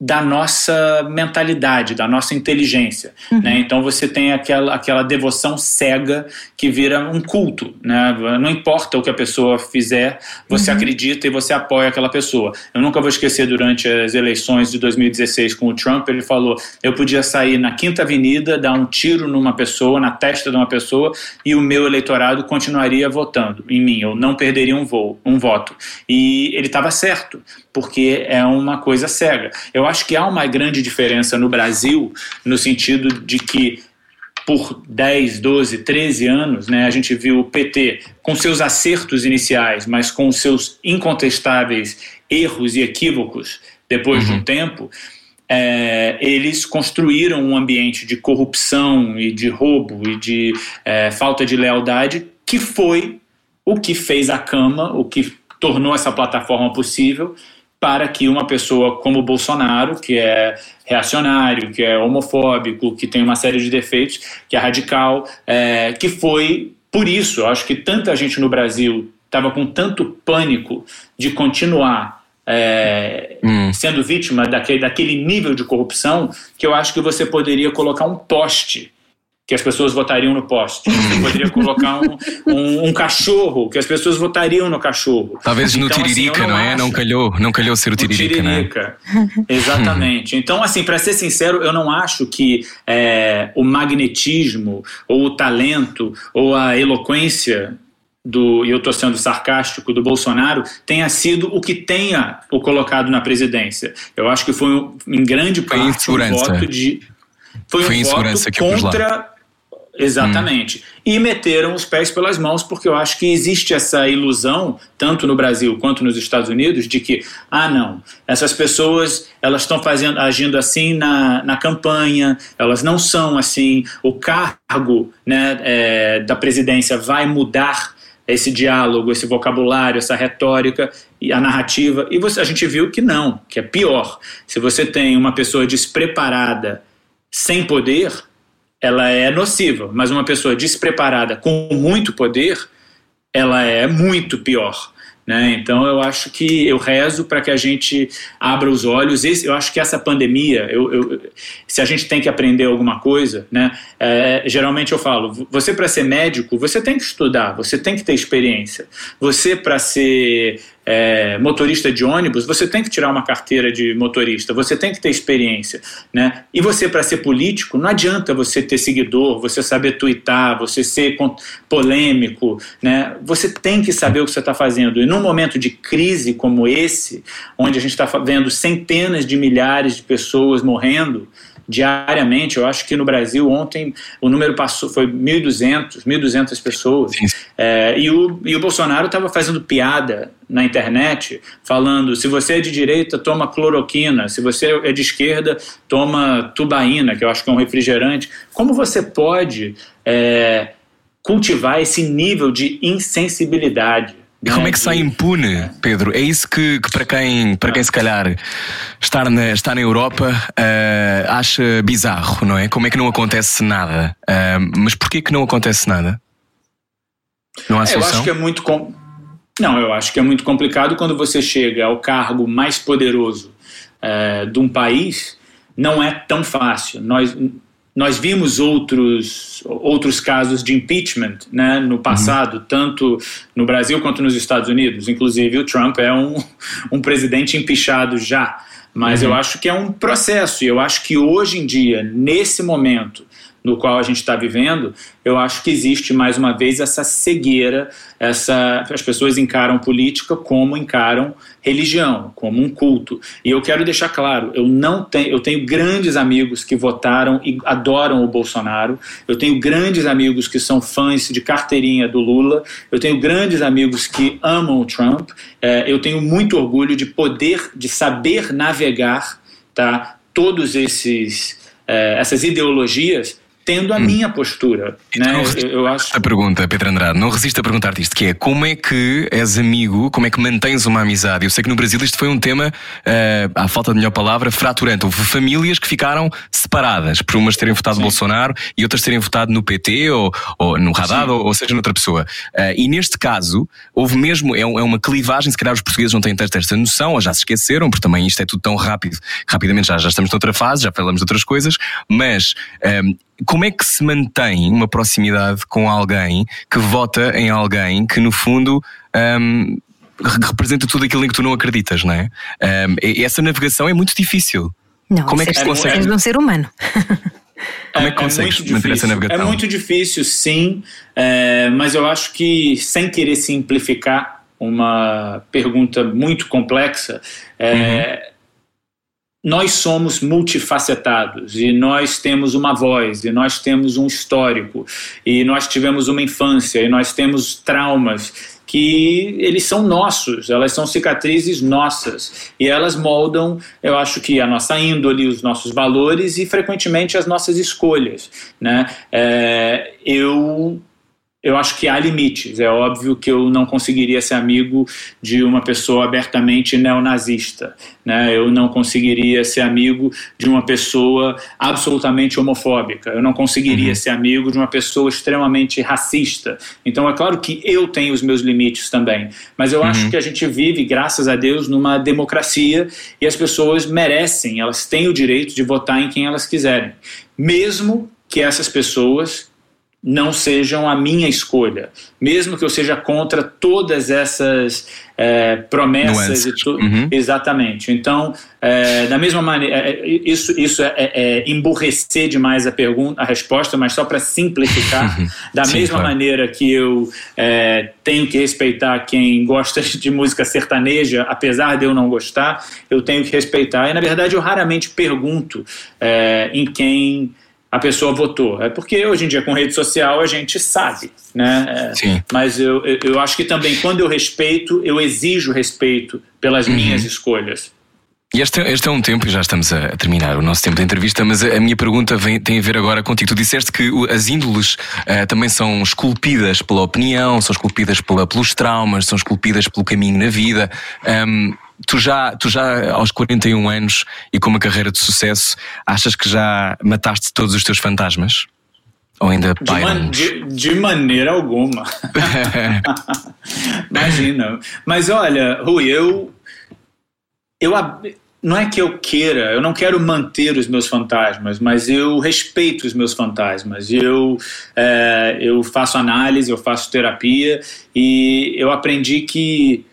da nossa mentalidade, da nossa inteligência. Uhum. Né? Então você tem aquela, aquela devoção cega que vira um culto. Né? Não importa o que a pessoa fizer, você uhum. acredita e você apoia aquela pessoa. Eu nunca vou esquecer durante as eleições de 2016 com o Trump, ele falou: eu podia sair na Quinta Avenida, dar um tiro numa pessoa, na testa de uma pessoa, e o meu eleitorado continuaria votando em mim, eu não perderia um, voo, um voto. E ele estava certo, porque é uma coisa cega. Eu acho que há uma grande diferença no Brasil, no sentido de que por 10, 12, 13 anos, né, a gente viu o PT com seus acertos iniciais, mas com seus incontestáveis erros e equívocos depois uhum. de um uhum. tempo, é, eles construíram um ambiente de corrupção e de roubo e de é, falta de lealdade que foi o que fez a cama, o que tornou essa plataforma possível para que uma pessoa como Bolsonaro, que é reacionário, que é homofóbico, que tem uma série de defeitos, que é radical, é, que foi por isso, eu acho que tanta gente no Brasil estava com tanto pânico de continuar é, hum. sendo vítima daquele, daquele nível de corrupção, que eu acho que você poderia colocar um poste que as pessoas votariam no poste. Você poderia colocar um, um, um, cachorro, que as pessoas votariam no cachorro. Talvez no então, assim, Tiririca, assim, não, não, é? Não calhou, não calhou ser o Tiririca, o tiririca. né? Exatamente. Então, assim, para ser sincero, eu não acho que é, o magnetismo, ou o talento, ou a eloquência do, e eu estou sendo sarcástico, do Bolsonaro, tenha sido o que tenha o colocado na presidência. Eu acho que foi, em grande parte, um voto de... Foi, foi um voto contra Exatamente. Hum. E meteram os pés pelas mãos, porque eu acho que existe essa ilusão, tanto no Brasil quanto nos Estados Unidos, de que, ah, não, essas pessoas elas estão fazendo, agindo assim na, na campanha, elas não são assim, o cargo né, é, da presidência vai mudar esse diálogo, esse vocabulário, essa retórica e a narrativa. E você, a gente viu que não, que é pior. Se você tem uma pessoa despreparada, sem poder, ela é nociva, mas uma pessoa despreparada com muito poder, ela é muito pior. Né? Então eu acho que eu rezo para que a gente abra os olhos. Eu acho que essa pandemia, eu, eu, se a gente tem que aprender alguma coisa, né? É, geralmente eu falo, você para ser médico, você tem que estudar, você tem que ter experiência. Você para ser é, motorista de ônibus, você tem que tirar uma carteira de motorista, você tem que ter experiência. Né? E você, para ser político, não adianta você ter seguidor, você saber twittar, você ser polêmico. Né? Você tem que saber o que você está fazendo. E num momento de crise como esse, onde a gente está vendo centenas de milhares de pessoas morrendo, diariamente. Eu acho que no Brasil ontem o número passou foi 1.200, 1.200 pessoas. É, e, o, e o Bolsonaro estava fazendo piada na internet falando: se você é de direita, toma cloroquina, se você é de esquerda, toma tubaína, que eu acho que é um refrigerante. Como você pode é, cultivar esse nível de insensibilidade? E como é que sai impune, Pedro? É isso que, que para, quem, para quem se calhar está na, está na Europa uh, acha bizarro, não é? Como é que não acontece nada? Uh, mas porquê que não acontece nada? Não há solução? Eu acho que é muito com... Não, eu acho que é muito complicado quando você chega ao cargo mais poderoso uh, de um país. Não é tão fácil. Nós nós vimos outros, outros casos de impeachment né, no passado, uhum. tanto no Brasil quanto nos Estados Unidos. Inclusive, o Trump é um, um presidente empichado já. Mas uhum. eu acho que é um processo, e eu acho que hoje em dia, nesse momento, no qual a gente está vivendo, eu acho que existe mais uma vez essa cegueira, essa as pessoas encaram política como encaram religião, como um culto. E eu quero deixar claro, eu não tenho, eu tenho grandes amigos que votaram e adoram o Bolsonaro. Eu tenho grandes amigos que são fãs de carteirinha do Lula. Eu tenho grandes amigos que amam o Trump. É, eu tenho muito orgulho de poder, de saber navegar, tá? Todos esses é, essas ideologias tendo a hum. minha postura. Então, né? eu, eu acho... A pergunta, Pedro Andrade, não resisto a perguntar-te isto, que é como é que és amigo, como é que mantens uma amizade? Eu sei que no Brasil isto foi um tema, uh, à falta de melhor palavra, fraturante. Houve famílias que ficaram separadas, por umas terem votado Sim. Bolsonaro e outras terem votado no PT ou, ou no Haddad ou, ou, seja, noutra pessoa. Uh, e neste caso, houve mesmo, é, é, uma clivagem, se calhar os portugueses não têm tanta esta noção, ou já se esqueceram, porque também isto é tudo tão rápido, rapidamente já, já estamos noutra fase, já falamos de outras coisas, mas um, eh, como é que se mantém uma proximidade com alguém que vota em alguém que, no fundo, um, representa tudo aquilo em que tu não acreditas, não é? Um, essa navegação é muito difícil. Não, como é que se consegue? É um ser humano. Como é que é consegues é manter essa navegação? É muito difícil, sim, é, mas eu acho que, sem querer simplificar uma pergunta muito complexa, é, uhum nós somos multifacetados e nós temos uma voz e nós temos um histórico e nós tivemos uma infância e nós temos traumas que eles são nossos, elas são cicatrizes nossas e elas moldam, eu acho que a nossa índole, os nossos valores e frequentemente as nossas escolhas, né? É, eu eu acho que há limites. É óbvio que eu não conseguiria ser amigo de uma pessoa abertamente neonazista. Né? Eu não conseguiria ser amigo de uma pessoa absolutamente homofóbica. Eu não conseguiria uhum. ser amigo de uma pessoa extremamente racista. Então, é claro que eu tenho os meus limites também. Mas eu uhum. acho que a gente vive, graças a Deus, numa democracia e as pessoas merecem, elas têm o direito de votar em quem elas quiserem. Mesmo que essas pessoas não sejam a minha escolha, mesmo que eu seja contra todas essas é, promessas e tudo. Uhum. Exatamente. Então, é, da mesma maneira, é, isso, isso é, é, é, emburrecer demais a pergunta, a resposta, mas só para simplificar, da Sim, mesma claro. maneira que eu é, tenho que respeitar quem gosta de música sertaneja, apesar de eu não gostar, eu tenho que respeitar. E na verdade, eu raramente pergunto em quem a pessoa votou. É porque hoje em dia com rede social a gente sabe, né? É, Sim. Mas eu, eu acho que também quando eu respeito, eu exijo respeito pelas uhum. minhas escolhas. E este, este, é um tempo, e já estamos a terminar o nosso tempo de entrevista, mas a, a minha pergunta vem, tem a ver agora contigo. Tu disseste que as índoles uh, também são esculpidas pela opinião, são esculpidas pela, pelos traumas, são esculpidas pelo caminho na vida. Um, tu já, tu já aos 41 anos e com uma carreira de sucesso, achas que já mataste todos os teus fantasmas? Ou ainda de, man, de, de, maneira alguma. Imagina. Mas olha, Rui, eu, eu. Não é que eu queira, eu não quero manter os meus fantasmas, mas eu respeito os meus fantasmas. Eu, é, eu faço análise, eu faço terapia e eu aprendi que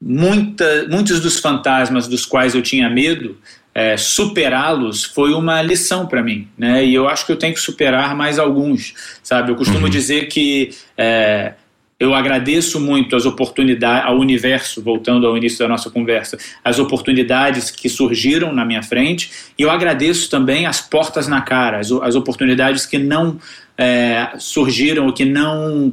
muita, muitos dos fantasmas dos quais eu tinha medo, é, superá-los foi uma lição para mim, né? E eu acho que eu tenho que superar mais alguns, sabe? Eu costumo uhum. dizer que é, eu agradeço muito as oportunidades, ao universo, voltando ao início da nossa conversa, as oportunidades que surgiram na minha frente, e eu agradeço também as portas na cara, as, as oportunidades que não é, surgiram, ou que não.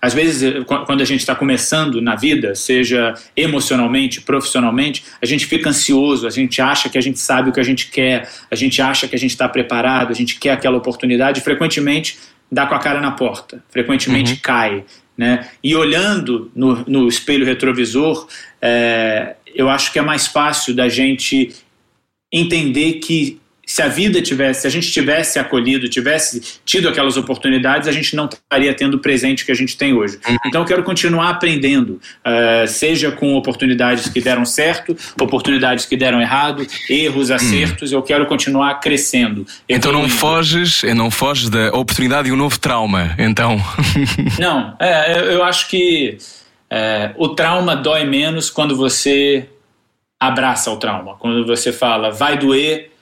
Às vezes, quando a gente está começando na vida, seja emocionalmente, profissionalmente, a gente fica ansioso, a gente acha que a gente sabe o que a gente quer, a gente acha que a gente está preparado, a gente quer aquela oportunidade, e frequentemente dá com a cara na porta, frequentemente uhum. cai. Né? E olhando no, no espelho retrovisor, é, eu acho que é mais fácil da gente entender que se a vida tivesse, se a gente tivesse acolhido, tivesse tido aquelas oportunidades, a gente não estaria tendo o presente que a gente tem hoje. Uhum. Então eu quero continuar aprendendo, uh, seja com oportunidades que deram certo, oportunidades que deram errado, erros, acertos, uhum. eu quero continuar crescendo. Então não foges, não foges da oportunidade e um novo trauma, então. não, é, eu acho que é, o trauma dói menos quando você abraça o trauma, quando você fala, vai doer,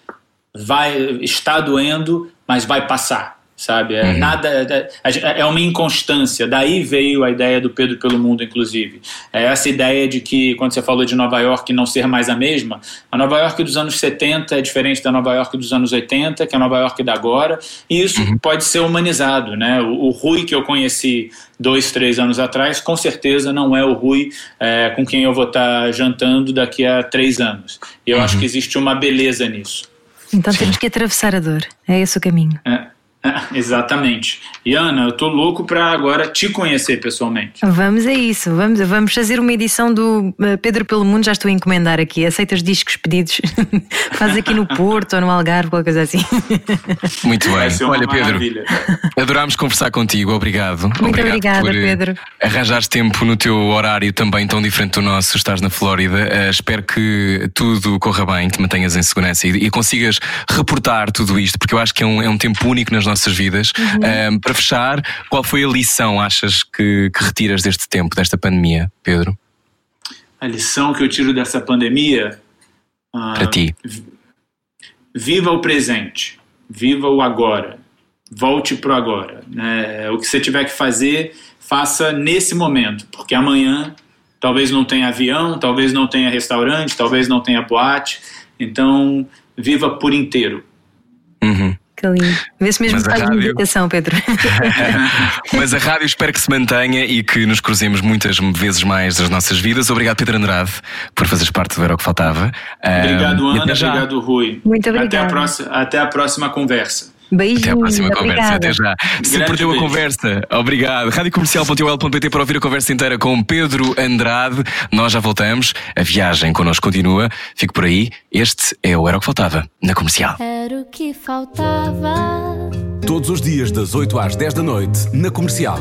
vai está doendo, mas vai passar, sabe? É, uhum. Nada é, é, é uma inconstância. Daí veio a ideia do Pedro pelo mundo, inclusive. É essa ideia de que quando você falou de Nova York não ser mais a mesma, a Nova York dos anos 70 é diferente da Nova York dos anos 80, que é a Nova York da agora, e isso uhum. pode ser humanizado, né? O, o Rui que eu conheci dois, três anos atrás, com certeza não é o Rui é, com quem eu vou estar jantando daqui a três anos. E eu uhum. acho que existe uma beleza nisso. Então temos que atravessar a dor. É esse o caminho. É. Exatamente. E Ana, eu tô louco para agora te conhecer pessoalmente. Vamos a isso. Vamos, vamos fazer uma edição do eh, Pedro pelo Mundo. Já estou a encomendar aqui. Aceitas discos pedidos? Faz aqui no Porto ou no Algarve, qualquer coisa assim. Muito bem. Olha, Pedro, adorámos conversar contigo. Obrigado. Muito Obrigado obrigada, por eh, Pedro. Arranjares tempo no teu horário também tão diferente do nosso. Estás na Flórida. Uh, espero que tudo corra bem, te mantenhas em segurança e, e, consigas reportar tudo isto, porque eu acho que é um, é um tempo único nas nossas vidas. Uhum. Um, para fechar, qual foi a lição achas que, que retiras deste tempo, desta pandemia, Pedro? A lição que eu tiro dessa pandemia. Uh, para ti. Viva o presente, viva o agora, volte para o agora. Né? O que você tiver que fazer, faça nesse momento, porque amanhã talvez não tenha avião, talvez não tenha restaurante, talvez não tenha boate. Então, viva por inteiro. Uhum. Que lindo. Vê-se mesmo que faz rádio... meditação, Pedro. Mas a rádio espero que se mantenha e que nos cruzemos muitas vezes mais das nossas vidas. Obrigado, Pedro Andrade, por fazeres parte do Era o que Faltava. Obrigado, Ana. Obrigado, Rui. Muito obrigado. Até a próxima, até a próxima conversa. Beijinho, Até a próxima obrigada. conversa. Até já. Se perdeu a conversa, obrigado. Radiocomercial.ol.pt para ouvir a conversa inteira com Pedro Andrade. Nós já voltamos. A viagem connosco continua. Fico por aí. Este é o Era o que Faltava, na comercial. Era o que faltava. Todos os dias, das 8 às 10 da noite, na comercial.